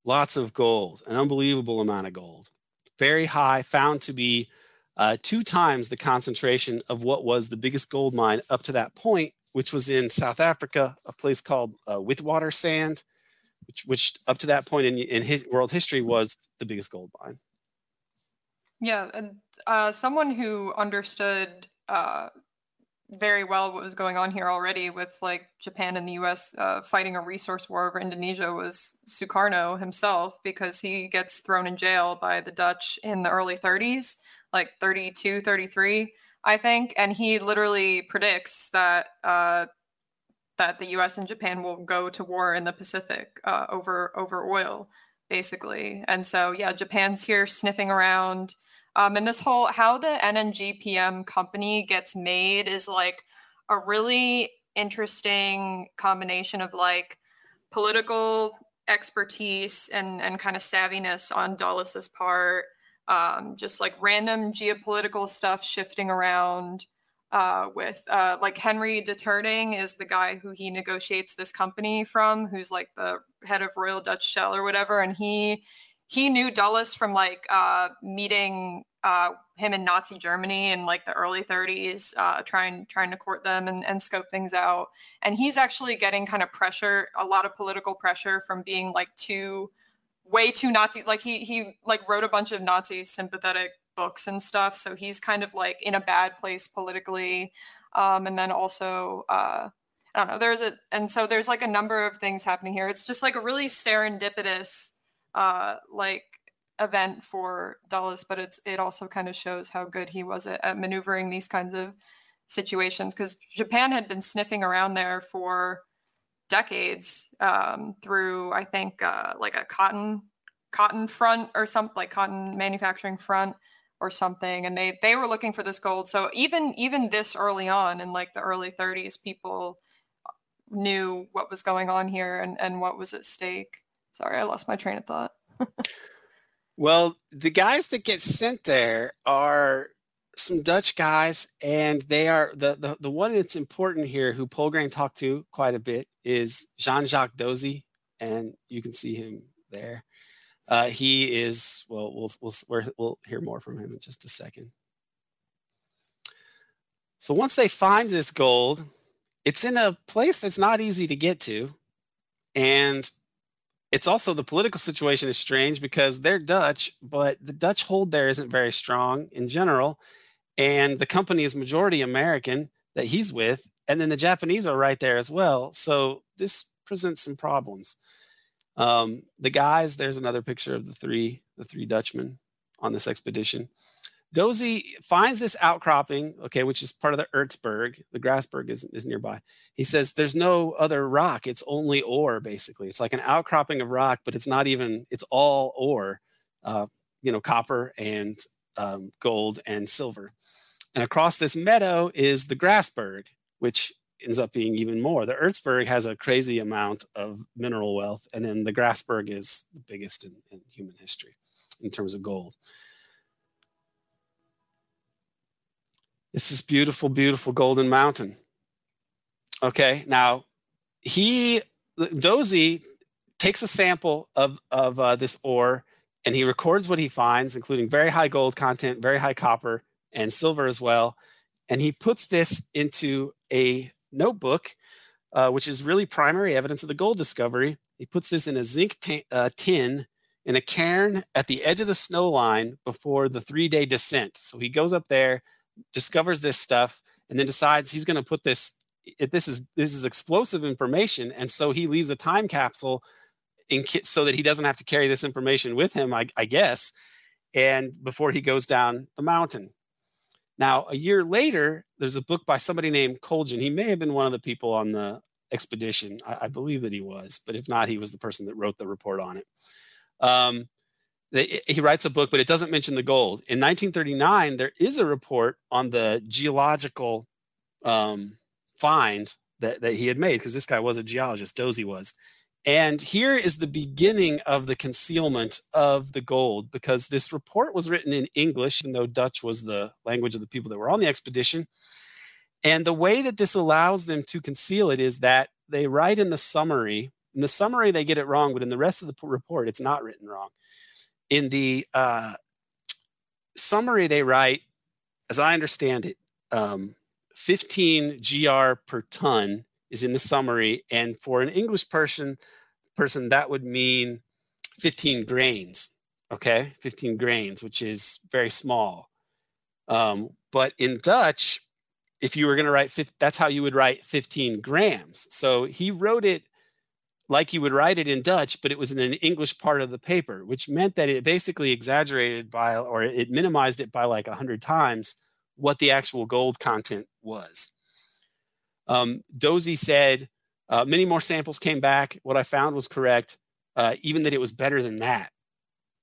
lots of gold, an unbelievable amount of gold, very high, found to be uh, two times the concentration of what was the biggest gold mine up to that point, which was in South Africa, a place called uh, Witwatersrand, which, which up to that point in, in his, world history was the biggest gold mine. Yeah, and uh, someone who understood uh, very well what was going on here already with like Japan and the US uh, fighting a resource war over Indonesia was Sukarno himself because he gets thrown in jail by the Dutch in the early 30s, like 32, 33, I think. And he literally predicts that uh, that the US and Japan will go to war in the Pacific uh, over over oil, basically. And so yeah, Japan's here sniffing around um, and this whole how the NNGPM company gets made is like a really interesting combination of like political expertise and and kind of savviness on Dulles's part. Um, just like random geopolitical stuff shifting around. Uh, with uh, like Henry Deterding is the guy who he negotiates this company from, who's like the head of Royal Dutch Shell or whatever, and he he knew Dulles from like uh, meeting uh, him in Nazi Germany in like the early 30s, uh, trying trying to court them and, and scope things out. And he's actually getting kind of pressure, a lot of political pressure from being like too, way too Nazi. Like he he like wrote a bunch of Nazi sympathetic books and stuff. So he's kind of like in a bad place politically. Um, and then also. Uh, I don't know. There's a, and so there's like a number of things happening here. It's just like a really serendipitous uh, like event for Dulles, but it's it also kind of shows how good he was at, at maneuvering these kinds of situations because Japan had been sniffing around there for decades um, through I think uh, like a cotton cotton front or something like cotton manufacturing front or something and they they were looking for this gold. So even even this early on in like the early 30s people knew what was going on here and and what was at stake Sorry, I lost my train of thought. well, the guys that get sent there are some Dutch guys, and they are the, the, the one that's important here who Poulgrain talked to quite a bit is Jean Jacques Dozy, and you can see him there. Uh, he is well. We'll we'll we'll hear more from him in just a second. So once they find this gold, it's in a place that's not easy to get to. And it's also the political situation is strange because they're Dutch, but the Dutch hold there isn't very strong in general. And the company is majority American that he's with. And then the Japanese are right there as well. So this presents some problems. Um, the guys, there's another picture of the three, the three Dutchmen on this expedition. Dozy finds this outcropping, okay, which is part of the Ertsberg. The Grasberg is, is nearby. He says there's no other rock. It's only ore, basically. It's like an outcropping of rock, but it's not even, it's all ore, uh, you know, copper and um, gold and silver. And across this meadow is the Grasberg, which ends up being even more. The Ertsberg has a crazy amount of mineral wealth, and then the Grasberg is the biggest in, in human history in terms of gold. This is beautiful, beautiful Golden Mountain. Okay, now he Dozy takes a sample of of uh, this ore and he records what he finds, including very high gold content, very high copper, and silver as well. And he puts this into a notebook, uh, which is really primary evidence of the gold discovery. He puts this in a zinc t- uh, tin in a cairn at the edge of the snow line before the three day descent. So he goes up there, discovers this stuff and then decides he's going to put this this is this is explosive information and so he leaves a time capsule in so that he doesn't have to carry this information with him I, I guess and before he goes down the mountain. Now a year later there's a book by somebody named Colijn he may have been one of the people on the expedition. I, I believe that he was but if not he was the person that wrote the report on it. Um, he writes a book, but it doesn't mention the gold. In 1939, there is a report on the geological um, find that, that he had made because this guy was a geologist, Dozy was. And here is the beginning of the concealment of the gold because this report was written in English, even though Dutch was the language of the people that were on the expedition. And the way that this allows them to conceal it is that they write in the summary. In the summary, they get it wrong, but in the rest of the report, it's not written wrong in the uh, summary they write, as I understand it, um, 15 gr per ton is in the summary, and for an English person, person that would mean 15 grains. Okay, 15 grains, which is very small. Um, but in Dutch, if you were going to write, that's how you would write 15 grams. So he wrote it like you would write it in Dutch, but it was in an English part of the paper, which meant that it basically exaggerated by or it minimized it by like 100 times what the actual gold content was. Um, Dozy said, uh, many more samples came back. What I found was correct, uh, even that it was better than that,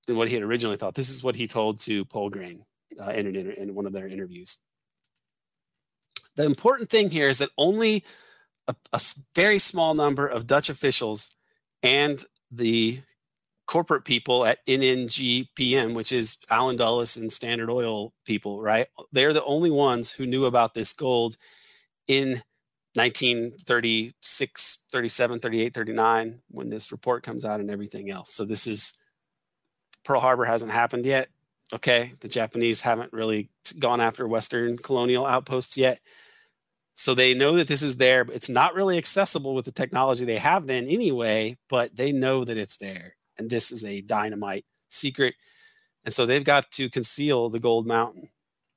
than what he had originally thought. This is what he told to Poulgrain uh, in, in one of their interviews. The important thing here is that only a, a very small number of Dutch officials and the corporate people at NNGPM, which is Allen Dulles and Standard Oil people, right? They're the only ones who knew about this gold in 1936, 37, 38, 39 when this report comes out and everything else. So this is Pearl Harbor hasn't happened yet. Okay. The Japanese haven't really gone after Western colonial outposts yet. So they know that this is there, but it's not really accessible with the technology they have then anyway, but they know that it's there. And this is a dynamite secret. And so they've got to conceal the gold mountain.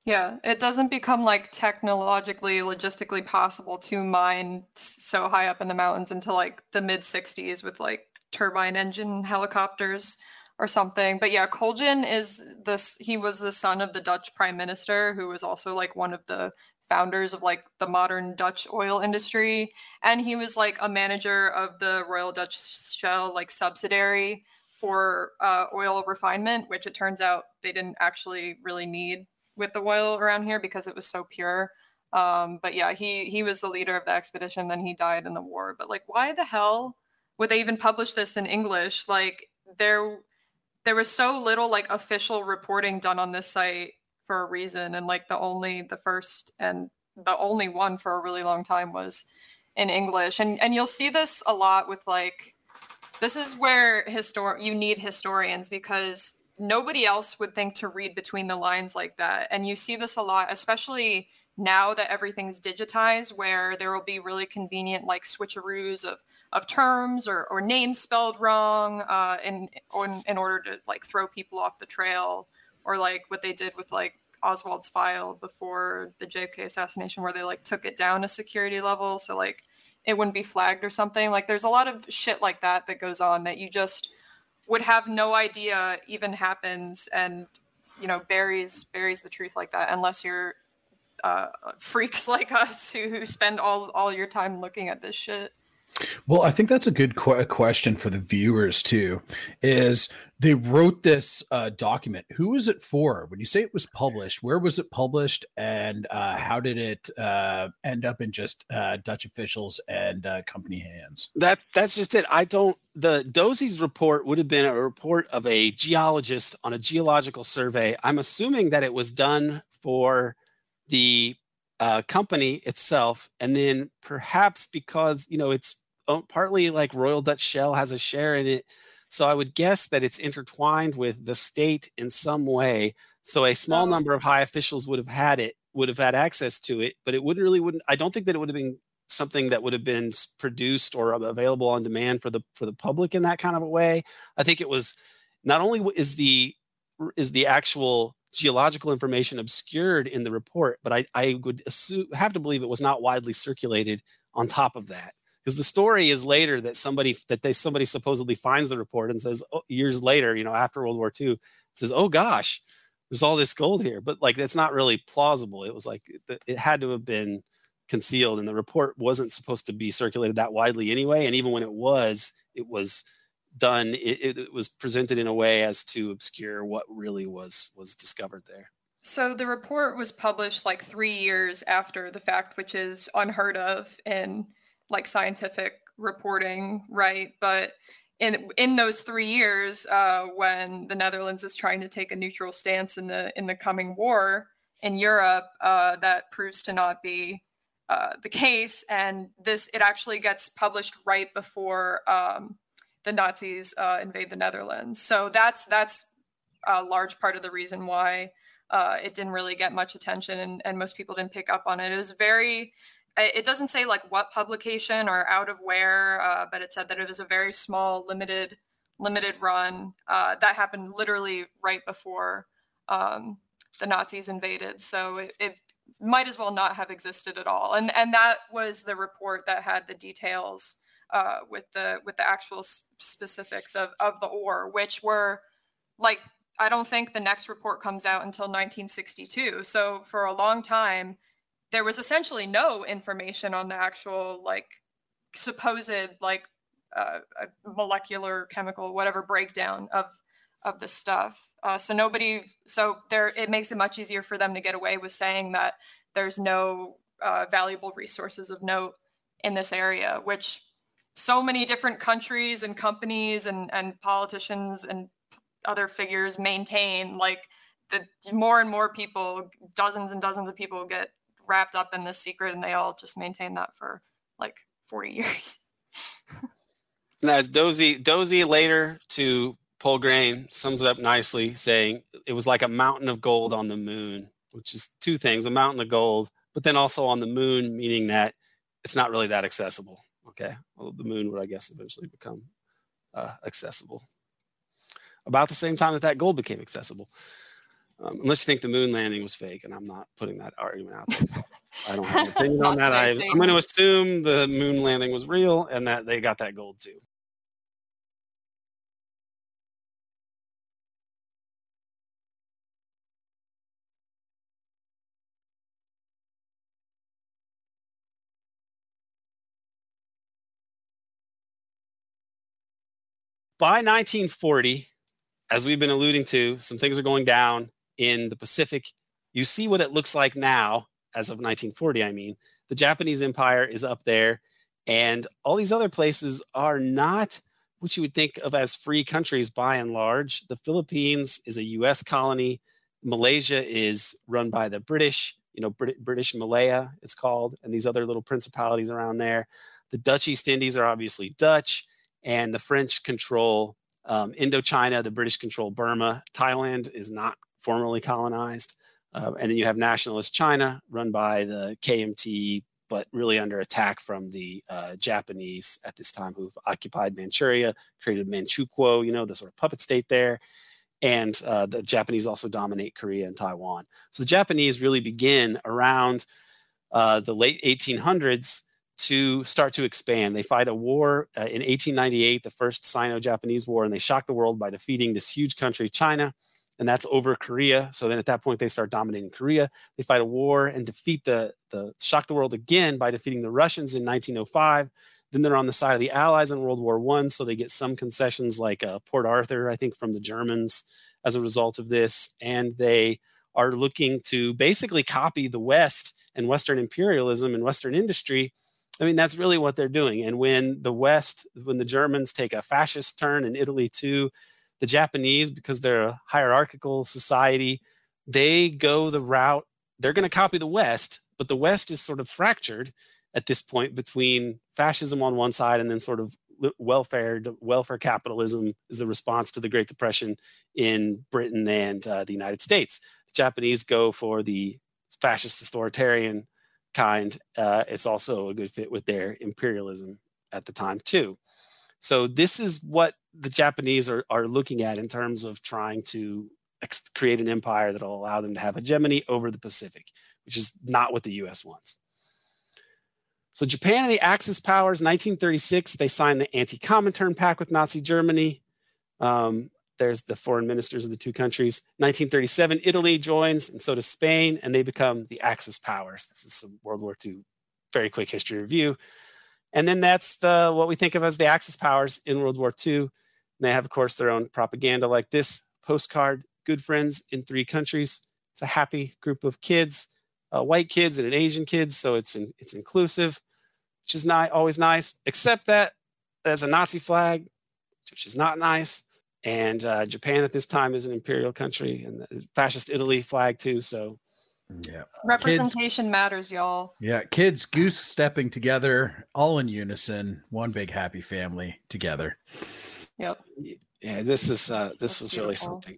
Yeah, it doesn't become like technologically, logistically possible to mine so high up in the mountains until like the mid 60s with like turbine engine helicopters or something. But yeah, Colijn is this he was the son of the Dutch prime minister who was also like one of the founders of like the modern Dutch oil industry. And he was like a manager of the Royal Dutch Shell like subsidiary for uh, oil refinement, which it turns out they didn't actually really need with the oil around here because it was so pure. Um, but yeah, he he was the leader of the expedition. Then he died in the war. But like, why the hell would they even publish this in English? Like, there there was so little like official reporting done on this site for a reason and like the only the first and the only one for a really long time was in english. And and you'll see this a lot with like this is where histor you need historians because nobody else would think to read between the lines like that. And you see this a lot especially now that everything's digitized, where there will be really convenient like switcheroos of of terms or, or names spelled wrong uh, in, in in order to like throw people off the trail, or like what they did with like Oswald's file before the JFK assassination, where they like took it down a security level, so like it wouldn't be flagged or something. Like there's a lot of shit like that that goes on that you just would have no idea even happens and you know buries buries the truth like that unless you're uh, freaks like us who, who spend all all your time looking at this shit well, I think that's a good qu- question for the viewers too. Is they wrote this uh, document? Who was it for? When you say it was published, where was it published, and uh, how did it uh, end up in just uh, Dutch officials and uh, company hands? That's that's just it. I don't. The Dozy's report would have been a report of a geologist on a geological survey. I'm assuming that it was done for the uh, company itself, and then perhaps because you know it's partly like Royal Dutch Shell has a share in it. So I would guess that it's intertwined with the state in some way. So a small oh. number of high officials would have had it, would have had access to it, but it wouldn't really wouldn't. I don't think that it would have been something that would have been produced or available on demand for the for the public in that kind of a way. I think it was not only is the is the actual geological information obscured in the report, but I, I would assume have to believe it was not widely circulated on top of that. Because the story is later that somebody that they somebody supposedly finds the report and says oh, years later you know after world war ii says oh gosh there's all this gold here. But like that's not really plausible. It was like it had to have been concealed and the report wasn't supposed to be circulated that widely anyway and even when it was it was done it, it was presented in a way as to obscure what really was was discovered there so the report was published like three years after the fact which is unheard of in like scientific reporting, right? But in in those three years, uh, when the Netherlands is trying to take a neutral stance in the in the coming war in Europe, uh, that proves to not be uh, the case, and this it actually gets published right before um, the Nazis uh, invade the Netherlands. So that's that's a large part of the reason why uh, it didn't really get much attention, and, and most people didn't pick up on it. It was very it doesn't say like what publication or out of where, uh, but it said that it was a very small, limited, limited run uh, that happened literally right before um, the Nazis invaded. So it, it, might as well not have existed at all. And and that was the report that had the details uh, with the with the actual specifics of of the ore, which were like I don't think the next report comes out until 1962. So for a long time there was essentially no information on the actual like supposed like uh, molecular chemical whatever breakdown of of the stuff uh, so nobody so there it makes it much easier for them to get away with saying that there's no uh, valuable resources of note in this area which so many different countries and companies and and politicians and other figures maintain like the more and more people dozens and dozens of people get wrapped up in this secret and they all just maintain that for like 40 years. as Dozy, Dozy later to Poulgrain sums it up nicely, saying it was like a mountain of gold on the moon, which is two things a mountain of gold, but then also on the moon, meaning that it's not really that accessible. Okay. Well, the moon would, I guess, eventually become uh, accessible. About the same time that that gold became accessible. Um, unless you think the moon landing was fake, and I'm not putting that argument out there. I don't have an opinion on that. I, am going to assume the moon landing was real and that they got that gold too. By 1940, as we've been alluding to, some things are going down in the Pacific. You see what it looks like now, as of 1940, I mean. The Japanese Empire is up there, and all these other places are not what you would think of as free countries by and large. The Philippines is a US colony. Malaysia is run by the British, you know, Brit- British Malaya, it's called, and these other little principalities around there. The Dutch East Indies are obviously Dutch, and the French control um, Indochina, the British control Burma. Thailand is not formally colonized. Uh, and then you have nationalist China, run by the KMT, but really under attack from the uh, Japanese at this time, who've occupied Manchuria, created Manchukuo, you know, the sort of puppet state there. And uh, the Japanese also dominate Korea and Taiwan. So the Japanese really begin around uh, the late 1800s to start to expand. They fight a war uh, in 1898, the first Sino Japanese War, and they shock the world by defeating this huge country, China and that's over Korea. So then at that point, they start dominating Korea. They fight a war and defeat the, the shock the world again by defeating the Russians in 1905. Then they're on the side of the Allies in World War One, so they get some concessions like uh, Port Arthur, I think, from the Germans as a result of this, and they are looking to basically copy the West and Western imperialism and Western industry. I mean, that's really what they're doing. And when the West, when the Germans take a fascist turn in Italy too, the Japanese, because they're a hierarchical society, they go the route, they're going to copy the West, but the West is sort of fractured at this point between fascism on one side and then sort of welfare welfare capitalism is the response to the Great Depression in Britain and uh, the United States. The Japanese go for the fascist authoritarian kind. Uh, it's also a good fit with their imperialism at the time too. So this is what the Japanese are, are looking at in terms of trying to ex- create an empire that will allow them to have hegemony over the Pacific, which is not what the US wants. So Japan and the Axis powers, 1936, they signed the Anti-Comintern Pact with Nazi Germany. Um, there's the foreign ministers of the two countries. 1937, Italy joins, and so does Spain, and they become the Axis powers. This is some World War II very quick history review. And then that's the what we think of as the Axis powers in World War II. And they have, of course, their own propaganda like this postcard, good friends in three countries. It's a happy group of kids, uh, white kids and an Asian kids. So it's in, it's inclusive, which is not always nice, except that there's a Nazi flag, which is not nice. And uh, Japan at this time is an imperial country and the fascist Italy flag too. So yeah. Representation kids, matters, y'all. Yeah. Kids goose stepping together, all in unison, one big happy family together. Yep. Yeah, this is uh this That's was beautiful. really something.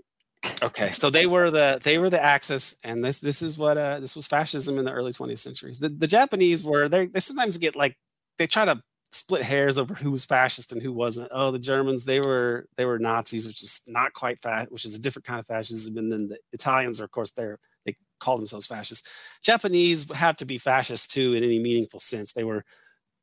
Okay, so they were the they were the Axis, and this this is what uh this was fascism in the early 20th centuries. The the Japanese were they they sometimes get like they try to split hairs over who was fascist and who wasn't. Oh, the Germans they were they were Nazis, which is not quite fat, which is a different kind of fascism, and then the Italians are of course they're they call themselves fascists. Japanese have to be fascist too in any meaningful sense. They were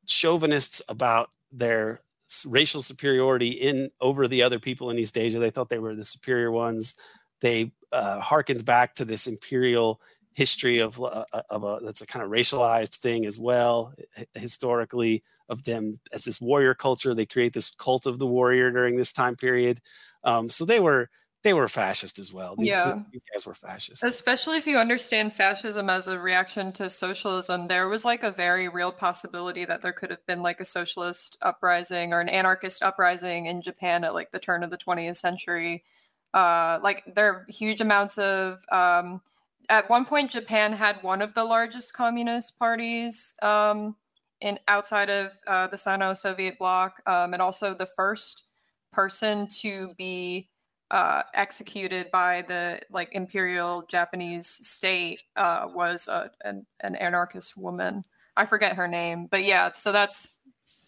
chauvinists about their racial superiority in over the other people in East Asia. They thought they were the superior ones. They uh, harkened back to this imperial history of uh, uh of a that's a kind of racialized thing as well historically of them as this warrior culture. They create this cult of the warrior during this time period. Um, so they were they were fascist as well. These, yeah. these guys were fascist. Especially if you understand fascism as a reaction to socialism, there was like a very real possibility that there could have been like a socialist uprising or an anarchist uprising in Japan at like the turn of the 20th century. Uh, like there are huge amounts of. Um, at one point, Japan had one of the largest communist parties um, in outside of uh, the Sino-Soviet bloc, um, and also the first person to be uh, executed by the like imperial Japanese state uh, was a, an, an anarchist woman. I forget her name, but yeah. So that's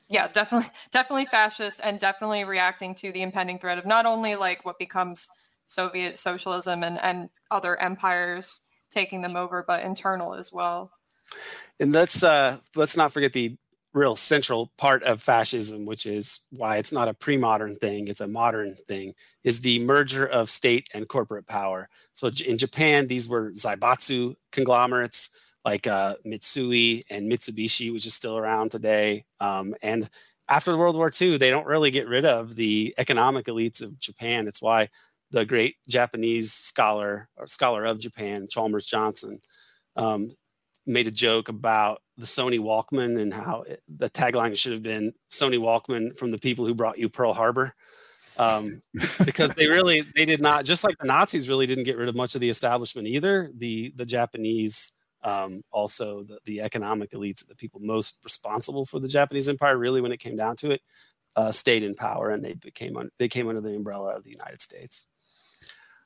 yeah, definitely definitely fascist and definitely reacting to the impending threat of not only like what becomes Soviet socialism and and other empires taking them over, but internal as well. And let's uh, let's not forget the real central part of fascism, which is why it's not a pre-modern thing, it's a modern thing, is the merger of state and corporate power. So in Japan, these were zaibatsu conglomerates like uh, Mitsui and Mitsubishi, which is still around today. Um, and after World War II, they don't really get rid of the economic elites of Japan. It's why the great Japanese scholar or scholar of Japan, Chalmers Johnson, um, made a joke about the Sony Walkman and how it, the tagline should have been Sony Walkman from the people who brought you Pearl Harbor. Um, because they really they did not just like the Nazis really didn't get rid of much of the establishment either. The the Japanese um, also the, the economic elites, the people most responsible for the Japanese empire, really when it came down to it, uh, stayed in power and they became un- they came under the umbrella of the United States.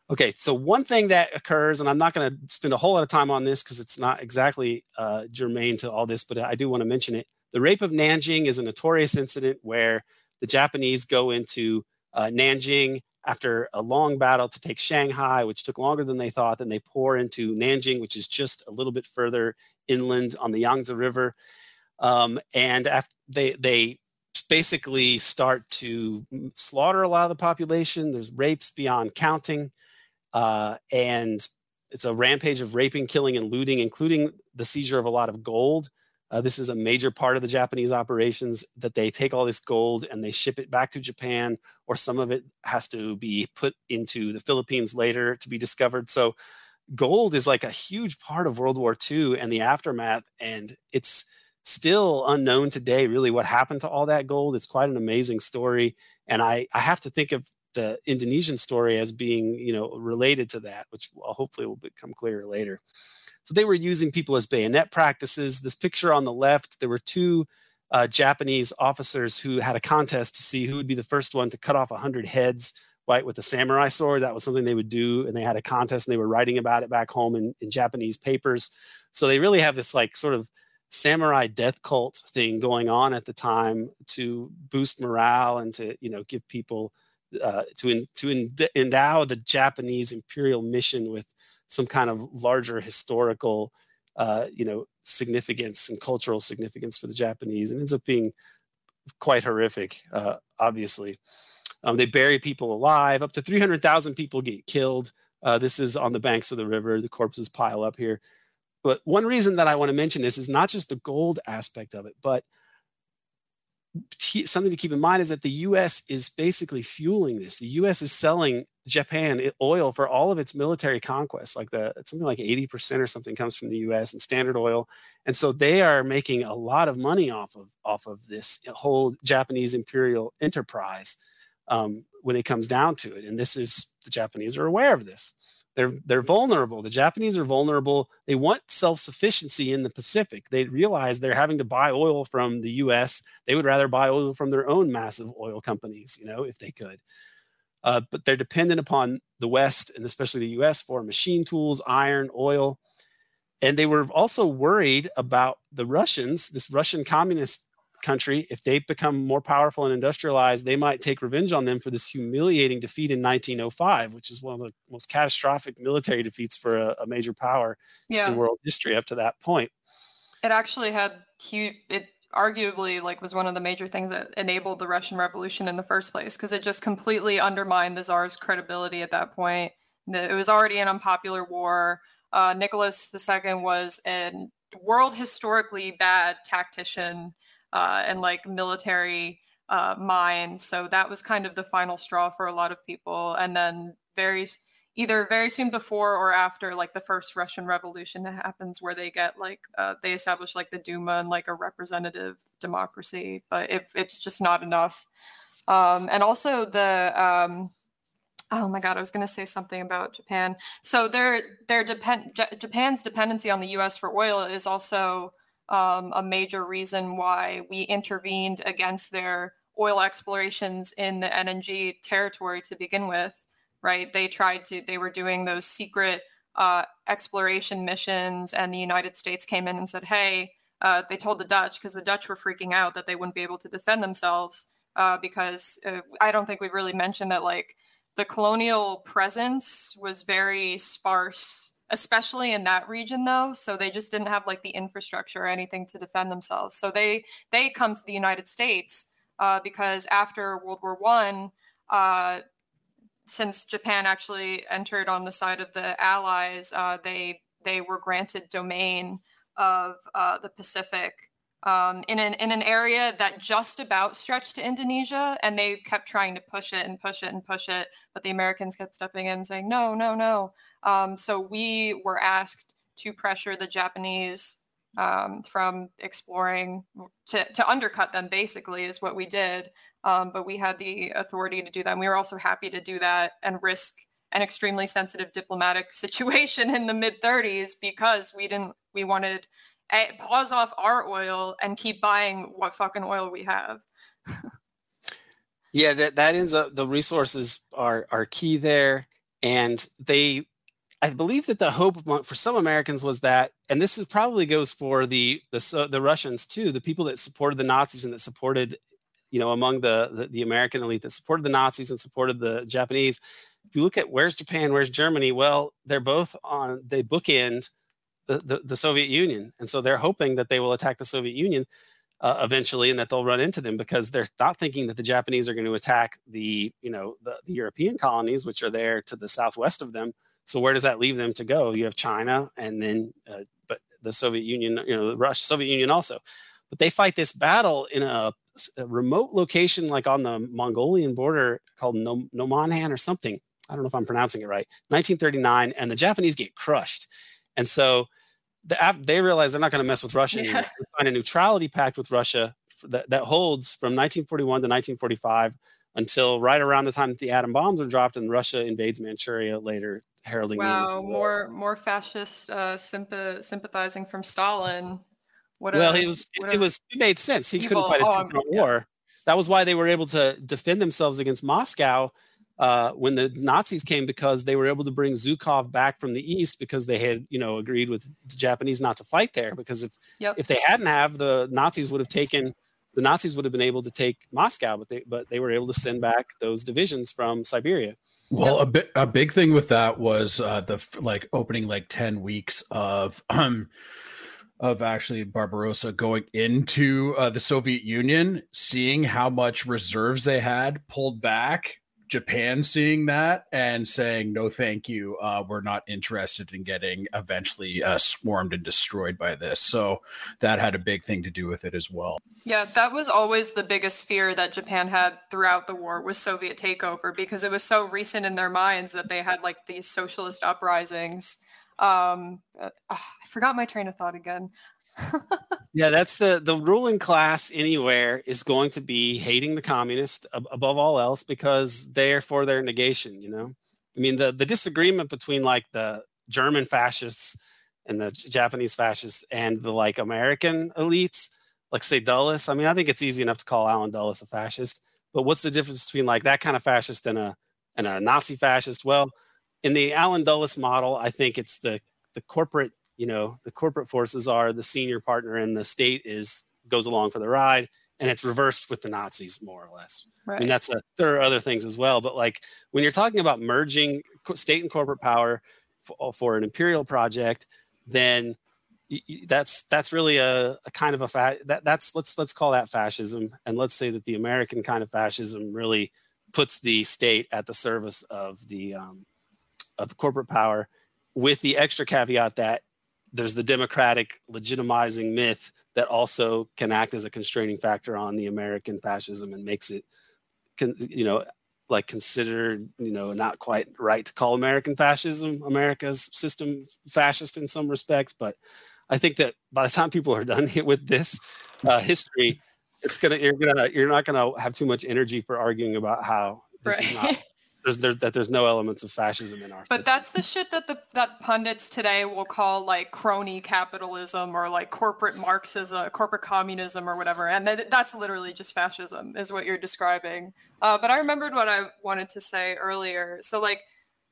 Okay, so one thing that occurs, and I'm not going to spend a whole lot of time on this because it's not exactly uh, germane to all this, but I do want to mention it. The rape of Nanjing is a notorious incident where the Japanese go into uh, Nanjing after a long battle to take Shanghai, which took longer than they thought. Then they pour into Nanjing, which is just a little bit further inland on the Yangtze River, um, and after they they basically start to slaughter a lot of the population. There's rapes beyond counting, uh, and it's a rampage of raping, killing, and looting, including the seizure of a lot of gold. Uh, this is a major part of the Japanese operations that they take all this gold and they ship it back to Japan, or some of it has to be put into the Philippines later to be discovered. So, gold is like a huge part of World War II and the aftermath, and it's still unknown today, really, what happened to all that gold. It's quite an amazing story, and I I have to think of the Indonesian story as being you know related to that, which hopefully will become clearer later. So they were using people as bayonet practices. This picture on the left, there were two uh, Japanese officers who had a contest to see who would be the first one to cut off 100 heads, right, with a samurai sword. That was something they would do. And they had a contest and they were writing about it back home in, in Japanese papers. So they really have this like sort of samurai death cult thing going on at the time to boost morale and to, you know, give people uh, to, in, to endow the Japanese imperial mission with some kind of larger historical, uh, you know, significance and cultural significance for the Japanese, and ends up being quite horrific. Uh, obviously, um, they bury people alive. Up to 300,000 people get killed. Uh, this is on the banks of the river. The corpses pile up here. But one reason that I want to mention this is not just the gold aspect of it, but something to keep in mind is that the U.S. is basically fueling this. The U.S. is selling Japan oil for all of its military conquests. Like the something like eighty percent or something comes from the U.S. and Standard Oil, and so they are making a lot of money off of off of this whole Japanese imperial enterprise um, when it comes down to it. And this is the Japanese are aware of this. They're they're vulnerable. The Japanese are vulnerable. They want self-sufficiency in the Pacific. They realize they're having to buy oil from the US. They would rather buy oil from their own massive oil companies, you know, if they could. Uh, but they're dependent upon the West and especially the US for machine tools, iron, oil. And they were also worried about the Russians, this Russian communist country, if they become more powerful and industrialized, they might take revenge on them for this humiliating defeat in 1905, which is one of the most catastrophic military defeats for a, a major power yeah. in world history up to that point. It actually had huge. It arguably like was one of the major things that enabled the Russian Revolution in the first place because it just completely undermined the czar's credibility at that point. It was already an unpopular war. Uh, Nicholas II was a world historically bad tactician uh, and like military uh, mind. So that was kind of the final straw for a lot of people. And then very either very soon before or after like the first Russian Revolution that happens, where they get like uh, they establish like the Duma and like a representative democracy, but it, it's just not enough. Um, and also the um, oh my god, I was going to say something about Japan. So their their depend J- Japan's dependency on the U.S. for oil is also um, a major reason why we intervened against their oil explorations in the NNG territory to begin with, right? They tried to, they were doing those secret uh, exploration missions, and the United States came in and said, hey, uh, they told the Dutch because the Dutch were freaking out that they wouldn't be able to defend themselves uh, because uh, I don't think we really mentioned that like the colonial presence was very sparse especially in that region though so they just didn't have like the infrastructure or anything to defend themselves. So they they come to the united states uh, because after world war one uh, since japan actually entered on the side of the allies uh, they they were granted domain of uh, the pacific um, in an in an area that just about stretched to Indonesia, and they kept trying to push it and push it and push it, but the Americans kept stepping in and saying no, no, no. Um, so we were asked to pressure the Japanese um, from exploring to to undercut them. Basically, is what we did. Um, but we had the authority to do that. And we were also happy to do that and risk an extremely sensitive diplomatic situation in the mid 30s because we didn't we wanted Eh, pause off our oil and keep buying what fucking oil we have. yeah, that that ends up the resources are are key there, and they I believe that the hope for some Americans was that, and this is probably goes for the the the Russians too, the people that supported the Nazis and that supported, you know, among the, the the, American elite that supported the Nazis and supported the Japanese. If you look at where's Japan, where's Germany, well, they're both on they bookend the, the, Soviet Union, and so they're hoping that they will attack the Soviet Union uh, eventually, and that they'll run into them because they're not thinking that the Japanese are going to attack the you know the, the European colonies, which are there to the southwest of them so where does that leave them to go? You have China, and then uh, but the Soviet Union, you know, the Russia, Soviet Union also. But they fight this battle in a, a remote location, like on the Mongolian border, called Nom- Nomonhan or something. I don't know if I'm pronouncing it right. 1939, and the Japanese get crushed, and so the, they realize they're not going to mess with Russia yeah. They sign a neutrality pact with Russia that, that holds from 1941 to 1945 until right around the time that the atom bombs were dropped and Russia invades Manchuria later heralding. Wow, more more fascist uh, sympath- sympathizing from Stalin. What well, a, it was it, a, was it made sense. He evil, couldn't fight a oh, war. Yeah. That was why they were able to defend themselves against Moscow uh, when the Nazis came because they were able to bring Zhukov back from the east because they had you know agreed with the Japanese not to fight there because if yep. if they hadn't have the Nazis would have taken the Nazis would have been able to take Moscow, but they but they were able to send back those divisions from Siberia. Well, a bit a big thing with that was uh, the like opening like ten weeks of um of actually Barbarossa going into uh, the Soviet Union, seeing how much reserves they had pulled back Japan seeing that and saying no, thank you. Uh, we're not interested in getting eventually uh, swarmed and destroyed by this. So that had a big thing to do with it as well. Yeah, that was always the biggest fear that Japan had throughout the war was Soviet takeover because it was so recent in their minds that they had like these socialist uprisings. Um, uh, I forgot my train of thought again yeah, that's the the ruling class anywhere is going to be hating the communist ab- above all else because they're for their negation. You know, I mean the the disagreement between like the German fascists and the Japanese fascists and the like American elites, like say Dulles. I mean, I think it's easy enough to call Allen Dulles a fascist, but what's the difference between like that kind of fascist and a and a Nazi fascist? Well, in the Allen Dulles model, I think it's the the corporate you know the corporate forces are the senior partner and the state is goes along for the ride and it's reversed with the nazis more or less right. i mean that's a there are other things as well but like when you're talking about merging state and corporate power for, for an imperial project then that's that's really a, a kind of a fa- that that's let's let's call that fascism and let's say that the american kind of fascism really puts the state at the service of the um, of corporate power with the extra caveat that there's the democratic legitimizing myth that also can act as a constraining factor on the American fascism and makes it, you know, like considered, you know, not quite right to call American fascism America's system fascist in some respects. But I think that by the time people are done with this uh, history, it's gonna you're gonna you're not gonna have too much energy for arguing about how this right. is not there's there, that there's no elements of fascism in our but system. that's the shit that the that pundits today will call like crony capitalism or like corporate marxism corporate communism or whatever. And that's literally just fascism is what you're describing. Uh, but i remembered what i wanted to say earlier. So like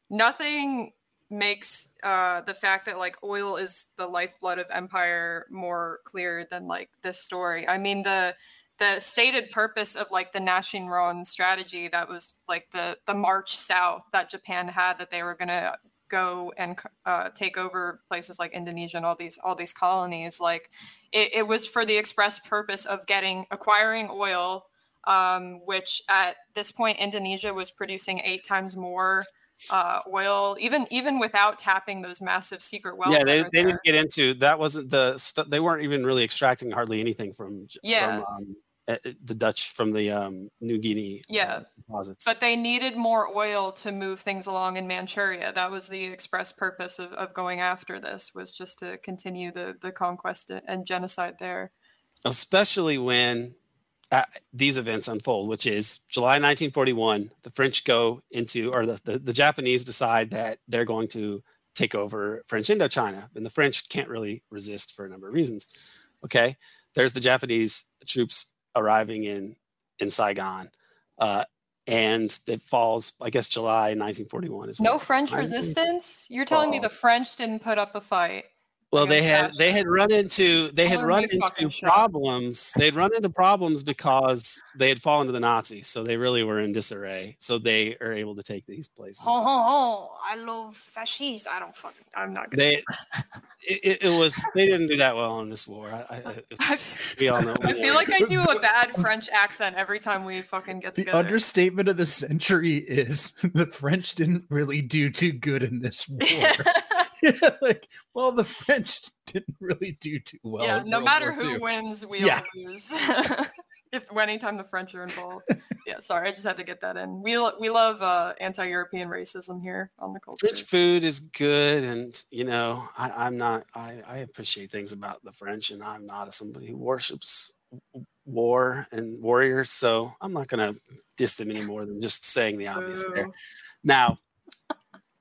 nothing makes uh, the fact that like oil is the lifeblood of empire more clear than like this story. I mean the the stated purpose of like the Nanshin-ron strategy that was like the the march south that Japan had that they were going to go and uh, take over places like Indonesia and all these all these colonies like it, it was for the express purpose of getting acquiring oil um, which at this point Indonesia was producing eight times more uh, oil, even even without tapping those massive secret wells. Yeah, they, they didn't get into that. Wasn't the st- they weren't even really extracting hardly anything from yeah from, um, the Dutch from the um, New Guinea uh, yeah. deposits. But they needed more oil to move things along in Manchuria. That was the express purpose of, of going after this was just to continue the, the conquest and genocide there. Especially when uh, these events unfold, which is July 1941, the French go into, or the, the, the Japanese decide that they're going to take over French Indochina. And the French can't really resist for a number of reasons. Okay. There's the Japanese troops arriving in in Saigon. Uh, and it falls, I guess, July 1941 is No French resistance? You're telling me the French didn't put up a fight? Well, they had they had run into they had Color run into shocked. problems. They'd run into problems because they had fallen to the Nazis, so they really were in disarray. So they are able to take these places. Ho ho ho! I love fascists. I don't fucking. I'm not gonna. They it, it, it was they didn't do that well in this war. I, I, we all know. I feel like I do a bad French accent every time we fucking get The together. understatement of the century is the French didn't really do too good in this war. like, well, the French didn't really do too well. yeah, no World matter War who II. wins, we Yeah. all lose. if anytime the French are involved. yeah, sorry, I just had to get that in. We lo- we love uh, anti-European racism here on the Kulture. French food is good, and you know I, I'm not. I, I appreciate things about the French, and I'm not a, somebody who worships war and warriors, so I'm not going to diss them any more than just saying the obvious there. Now,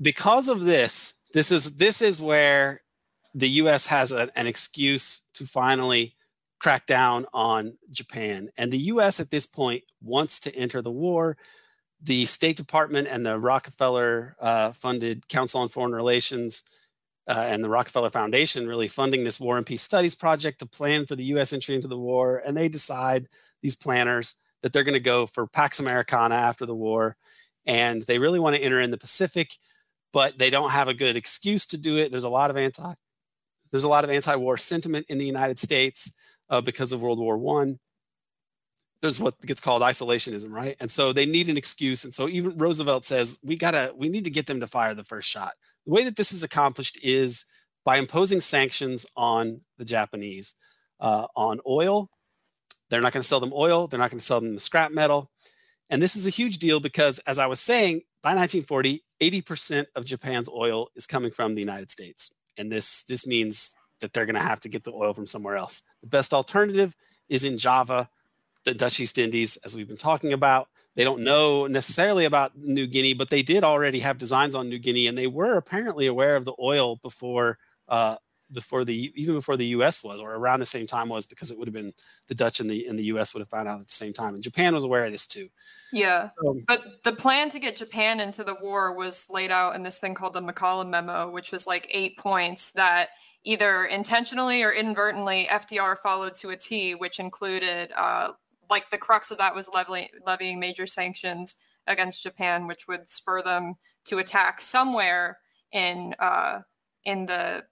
because of this, this is this is where the U.S. has a, an excuse to finally crack down on Japan, and the U.S. at this point wants to enter the war. The State Department and the Rockefeller uh, Council on Foreign Relations uh, and the Rockefeller Foundation really funding this War and Peace Studies project to plan for the U.S. entry into the war, and they decide these planners that they're going to go for Pax Americana after the war, and they really want to enter in the Pacific, but they don't have a good excuse to do it. There's a lot of anti, there's a lot of anti-war sentiment in the United States uh, because of World War One. There's what gets called isolationism, right? And so they need an excuse, and so even Roosevelt says we gotta, we need to get them to fire the first shot. The way that this is accomplished is by imposing sanctions on the Japanese uh, on oil. They're not going to sell them oil. They're not going to sell them the scrap metal. And this is a huge deal because, as I was saying, by 1940, 80% of Japan's oil is coming from the United States. And this, this means that they're going to have to get the oil from somewhere else. The best alternative is in Java, the Dutch East Indies, as we've been talking about. They don't know necessarily about New Guinea, but they did already have designs on New Guinea, and they were apparently aware of the oil before uh, before the even before the U.S. was, or around the same time was, because it would have been the Dutch and the and the U.S. would have found out at the same time, and Japan was aware of this too. Yeah. So, But the plan to get Japan into the war was laid out in this thing called the McCollum Memo, which was like eight points that either intentionally or inadvertently FDR followed to a T, which included uh, like the crux of that was levying, levying major sanctions against Japan, which would spur them to attack somewhere in uh, in the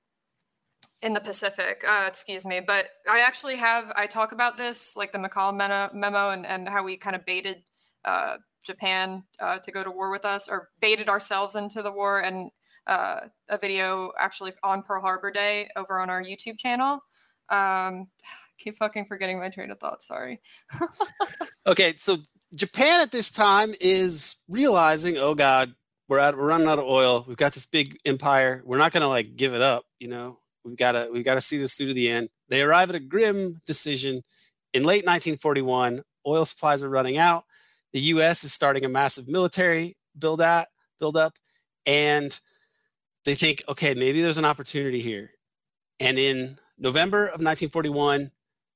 in the Pacific. Uh, excuse me, but I actually have I talk about this like the McCollum memo, and and how we kind of baited uh, Japan uh, to go to war with us, or baited ourselves into the war, and uh, a video actually on Pearl Harbor Day over on our YouTube channel. Um, keep fucking forgetting my train of thought. Sorry. okay, so Japan at this time is realizing, oh God, we're out, we're running out of oil. We've got this big empire. We're not gonna like give it up. You know, we've got to we've got to see this through to the end. They arrive at a grim decision in late 1941. Oil supplies are running out. The U.S. is starting a massive military build out build up, and they think, okay, maybe there's an opportunity here. And in November of 1941,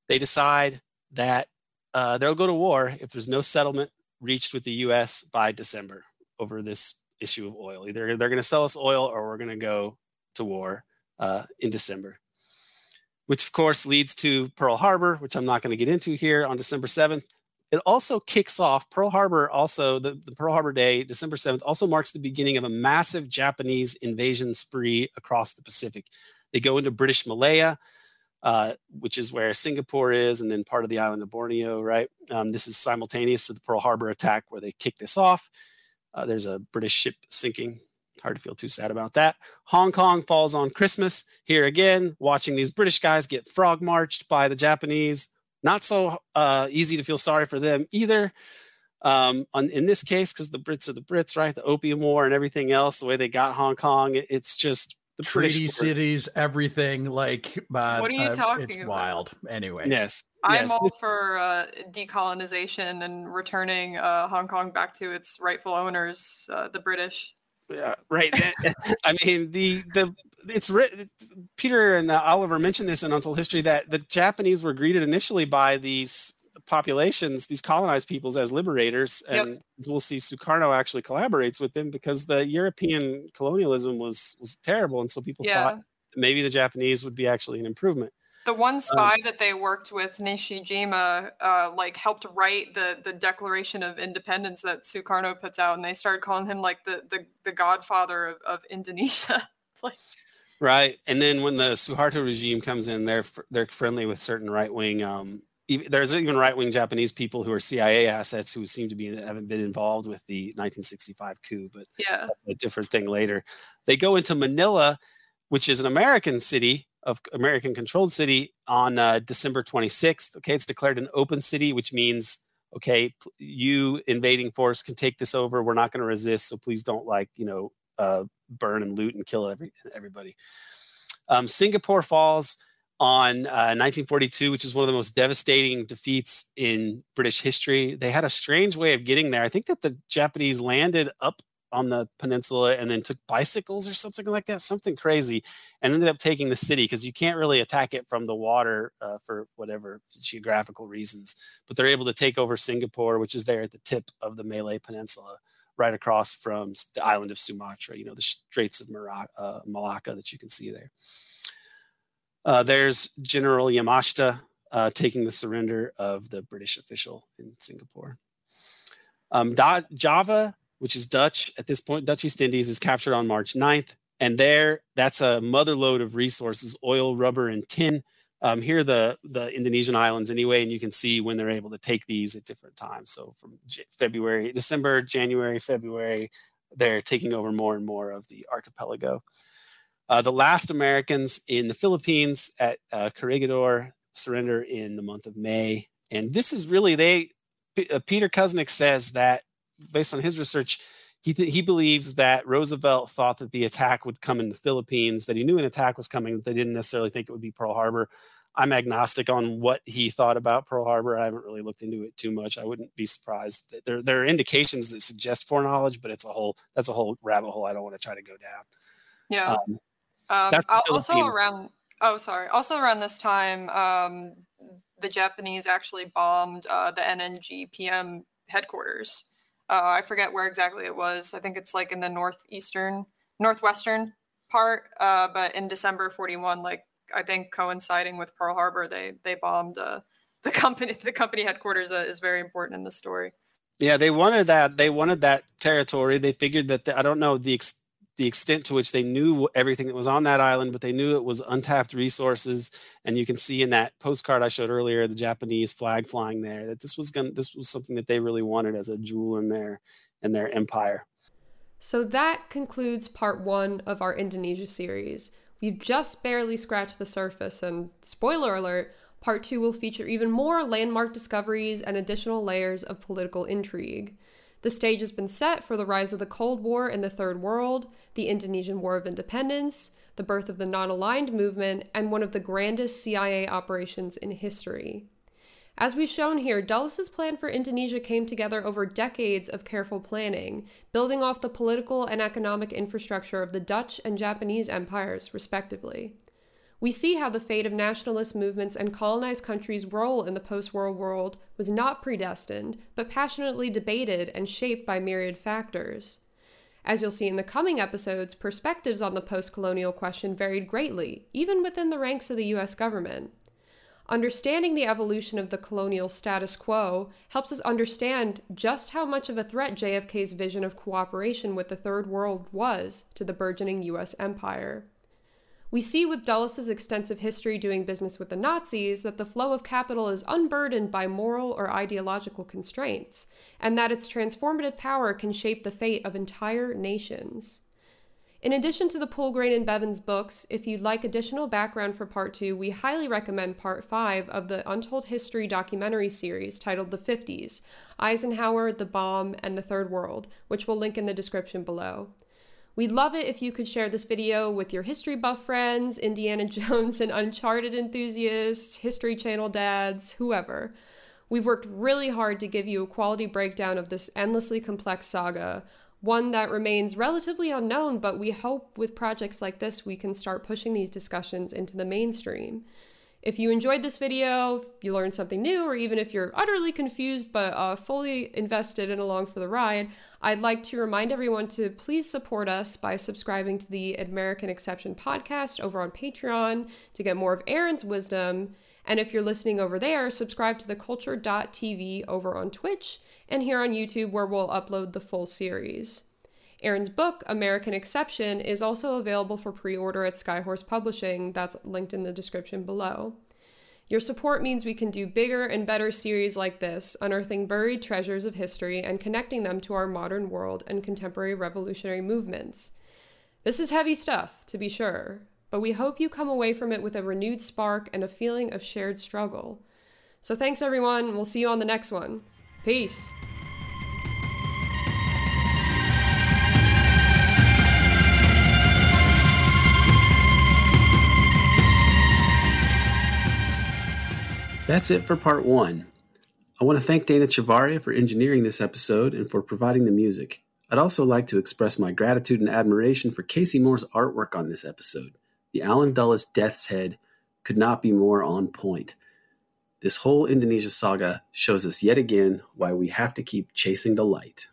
they decide that uh, they'll go to war if there's no settlement reached with the U.S. by December over this issue of oil. Either they're going to sell us oil or we're going to go to war uh, in December, which of course leads to Pearl Harbor, which I'm not going to get into here on December 7th. It also kicks off Pearl Harbor, also the, the Pearl Harbor Day, December 7th, also marks the beginning of a massive Japanese invasion spree across the Pacific. They go into British Malaya, uh, which is where Singapore is, and then part of the island of Borneo, right? Um, this is simultaneous to the Pearl Harbor attack where they kick this off. Uh, there's a British ship sinking. Hard to feel too sad about that. Hong Kong falls on Christmas. Here again, watching these British guys get frog marched by the Japanese. Not so uh, easy to feel sorry for them either. Um, on, in this case, because the Brits are the Brits, right? The Opium War and everything else, the way they got Hong Kong, it, it's just the treaty British were- cities, everything. Like, uh, What are you uh, talking It's about? wild. Anyway, Yes, I'm yes. all for uh, decolonization and returning uh, Hong Kong back to its rightful owners, uh, the British. Yeah, right. I mean, the the it's written. Peter and uh, Oliver mentioned this in Untold History that the Japanese were greeted initially by these populations, these colonized peoples, as liberators. And yep. we'll see, Sukarno actually collaborates with them because the European colonialism was was terrible, and so people yeah. thought maybe the Japanese would be actually an improvement. The one um, spy um, that they worked with, Nishijima, uh, like helped write the the Declaration of Independence that Sukarno puts out, and they started calling him like the the, the Godfather of, of Indonesia. like, right, and then when the Suharto regime comes in, they're they're friendly with certain right wing. Um, there's even right wing Japanese people who are CIA assets who seem to be haven't been involved with the 1965 coup, but yeah, a different thing later. They go into Manila, which is an American city of American controlled city on uh, December 26th. Okay, it's declared an open city, which means okay, you invading force can take this over. We're not going to resist, so please don't like you know uh, burn and loot and kill every everybody. Um, Singapore falls on uh, 1942, which is one of the most devastating defeats in British history. They had a strange way of getting there. I think that the Japanese landed up on the peninsula and then took bicycles or something like that, something crazy, and ended up taking the city because you can't really attack it from the water uh, for whatever geographical reasons. But they're able to take over Singapore, which is there at the tip of the Malay Peninsula, right across from the island of Sumatra, you know, the Straits of uh, Malacca that you can see there. Uh, there's General Yamashita uh, taking the surrender of the British official in Singapore. Um, Java which is Dutch at this point. Dutch East Indies is captured on March 9th. And there, that's a mother lode of resources oil, rubber, and tin. Um, here are the, the Indonesian islands anyway, and you can see when they're able to take these at different times. So from J- February, December, January, February, they're taking over more and more of the archipelago. Uh, the last Americans in the Philippines at uh, Corregidor surrender in the month of May. And this is really, they, P- uh, Peter Kuznick says that based on his research, he, th- he believes that Roosevelt thought that the attack would come in the Philippines, that he knew an attack was coming, that they didn't necessarily think it would be Pearl Harbor. I'm agnostic on what he thought about Pearl Harbor. I haven't really looked into it too much. I wouldn't be surprised. That there, there are indications that suggest foreknowledge, but it's a whole that's a whole rabbit hole I don't want to try to go down. Yeah. Um, um, also around oh sorry also around this time um, the Japanese actually bombed uh, the NNGPM headquarters uh, I forget where exactly it was. I think it's like in the northeastern, northwestern part. Uh, but in December 41, like I think coinciding with Pearl Harbor, they they bombed uh, the company. The company headquarters uh, is very important in the story. Yeah, they wanted that. They wanted that territory. They figured that the, I don't know the the extent to which they knew everything that was on that island, but they knew it was untapped resources. And you can see in that postcard I showed earlier, the Japanese flag flying there, that this was going this was something that they really wanted as a jewel in their in their empire. So that concludes part one of our Indonesia series. We've just barely scratched the surface, and spoiler alert, part two will feature even more landmark discoveries and additional layers of political intrigue. The stage has been set for the rise of the Cold War in the Third World, the Indonesian War of Independence, the birth of the non aligned movement, and one of the grandest CIA operations in history. As we've shown here, Dulles' plan for Indonesia came together over decades of careful planning, building off the political and economic infrastructure of the Dutch and Japanese empires, respectively. We see how the fate of nationalist movements and colonized countries' role in the post war world was not predestined, but passionately debated and shaped by myriad factors. As you'll see in the coming episodes, perspectives on the post colonial question varied greatly, even within the ranks of the US government. Understanding the evolution of the colonial status quo helps us understand just how much of a threat JFK's vision of cooperation with the Third World was to the burgeoning US empire. We see with Dulles' extensive history doing business with the Nazis that the flow of capital is unburdened by moral or ideological constraints, and that its transformative power can shape the fate of entire nations. In addition to the Poulgrain and Bevins books, if you'd like additional background for part two, we highly recommend part five of the Untold History documentary series titled The 50s Eisenhower, the Bomb, and the Third World, which we'll link in the description below. We'd love it if you could share this video with your history buff friends, Indiana Jones and Uncharted enthusiasts, History Channel dads, whoever. We've worked really hard to give you a quality breakdown of this endlessly complex saga, one that remains relatively unknown, but we hope with projects like this we can start pushing these discussions into the mainstream. If you enjoyed this video, you learned something new, or even if you're utterly confused but uh, fully invested and along for the ride, I'd like to remind everyone to please support us by subscribing to the American Exception podcast over on Patreon to get more of Aaron's wisdom. And if you're listening over there, subscribe to thekulture.tv over on Twitch and here on YouTube, where we'll upload the full series. Aaron's book, American Exception, is also available for pre order at Skyhorse Publishing. That's linked in the description below. Your support means we can do bigger and better series like this, unearthing buried treasures of history and connecting them to our modern world and contemporary revolutionary movements. This is heavy stuff, to be sure, but we hope you come away from it with a renewed spark and a feeling of shared struggle. So thanks, everyone. We'll see you on the next one. Peace. That's it for part one. I want to thank Dana Chavarria for engineering this episode and for providing the music. I'd also like to express my gratitude and admiration for Casey Moore's artwork on this episode. The Allen Dulles Death's Head could not be more on point. This whole Indonesia saga shows us yet again why we have to keep chasing the light.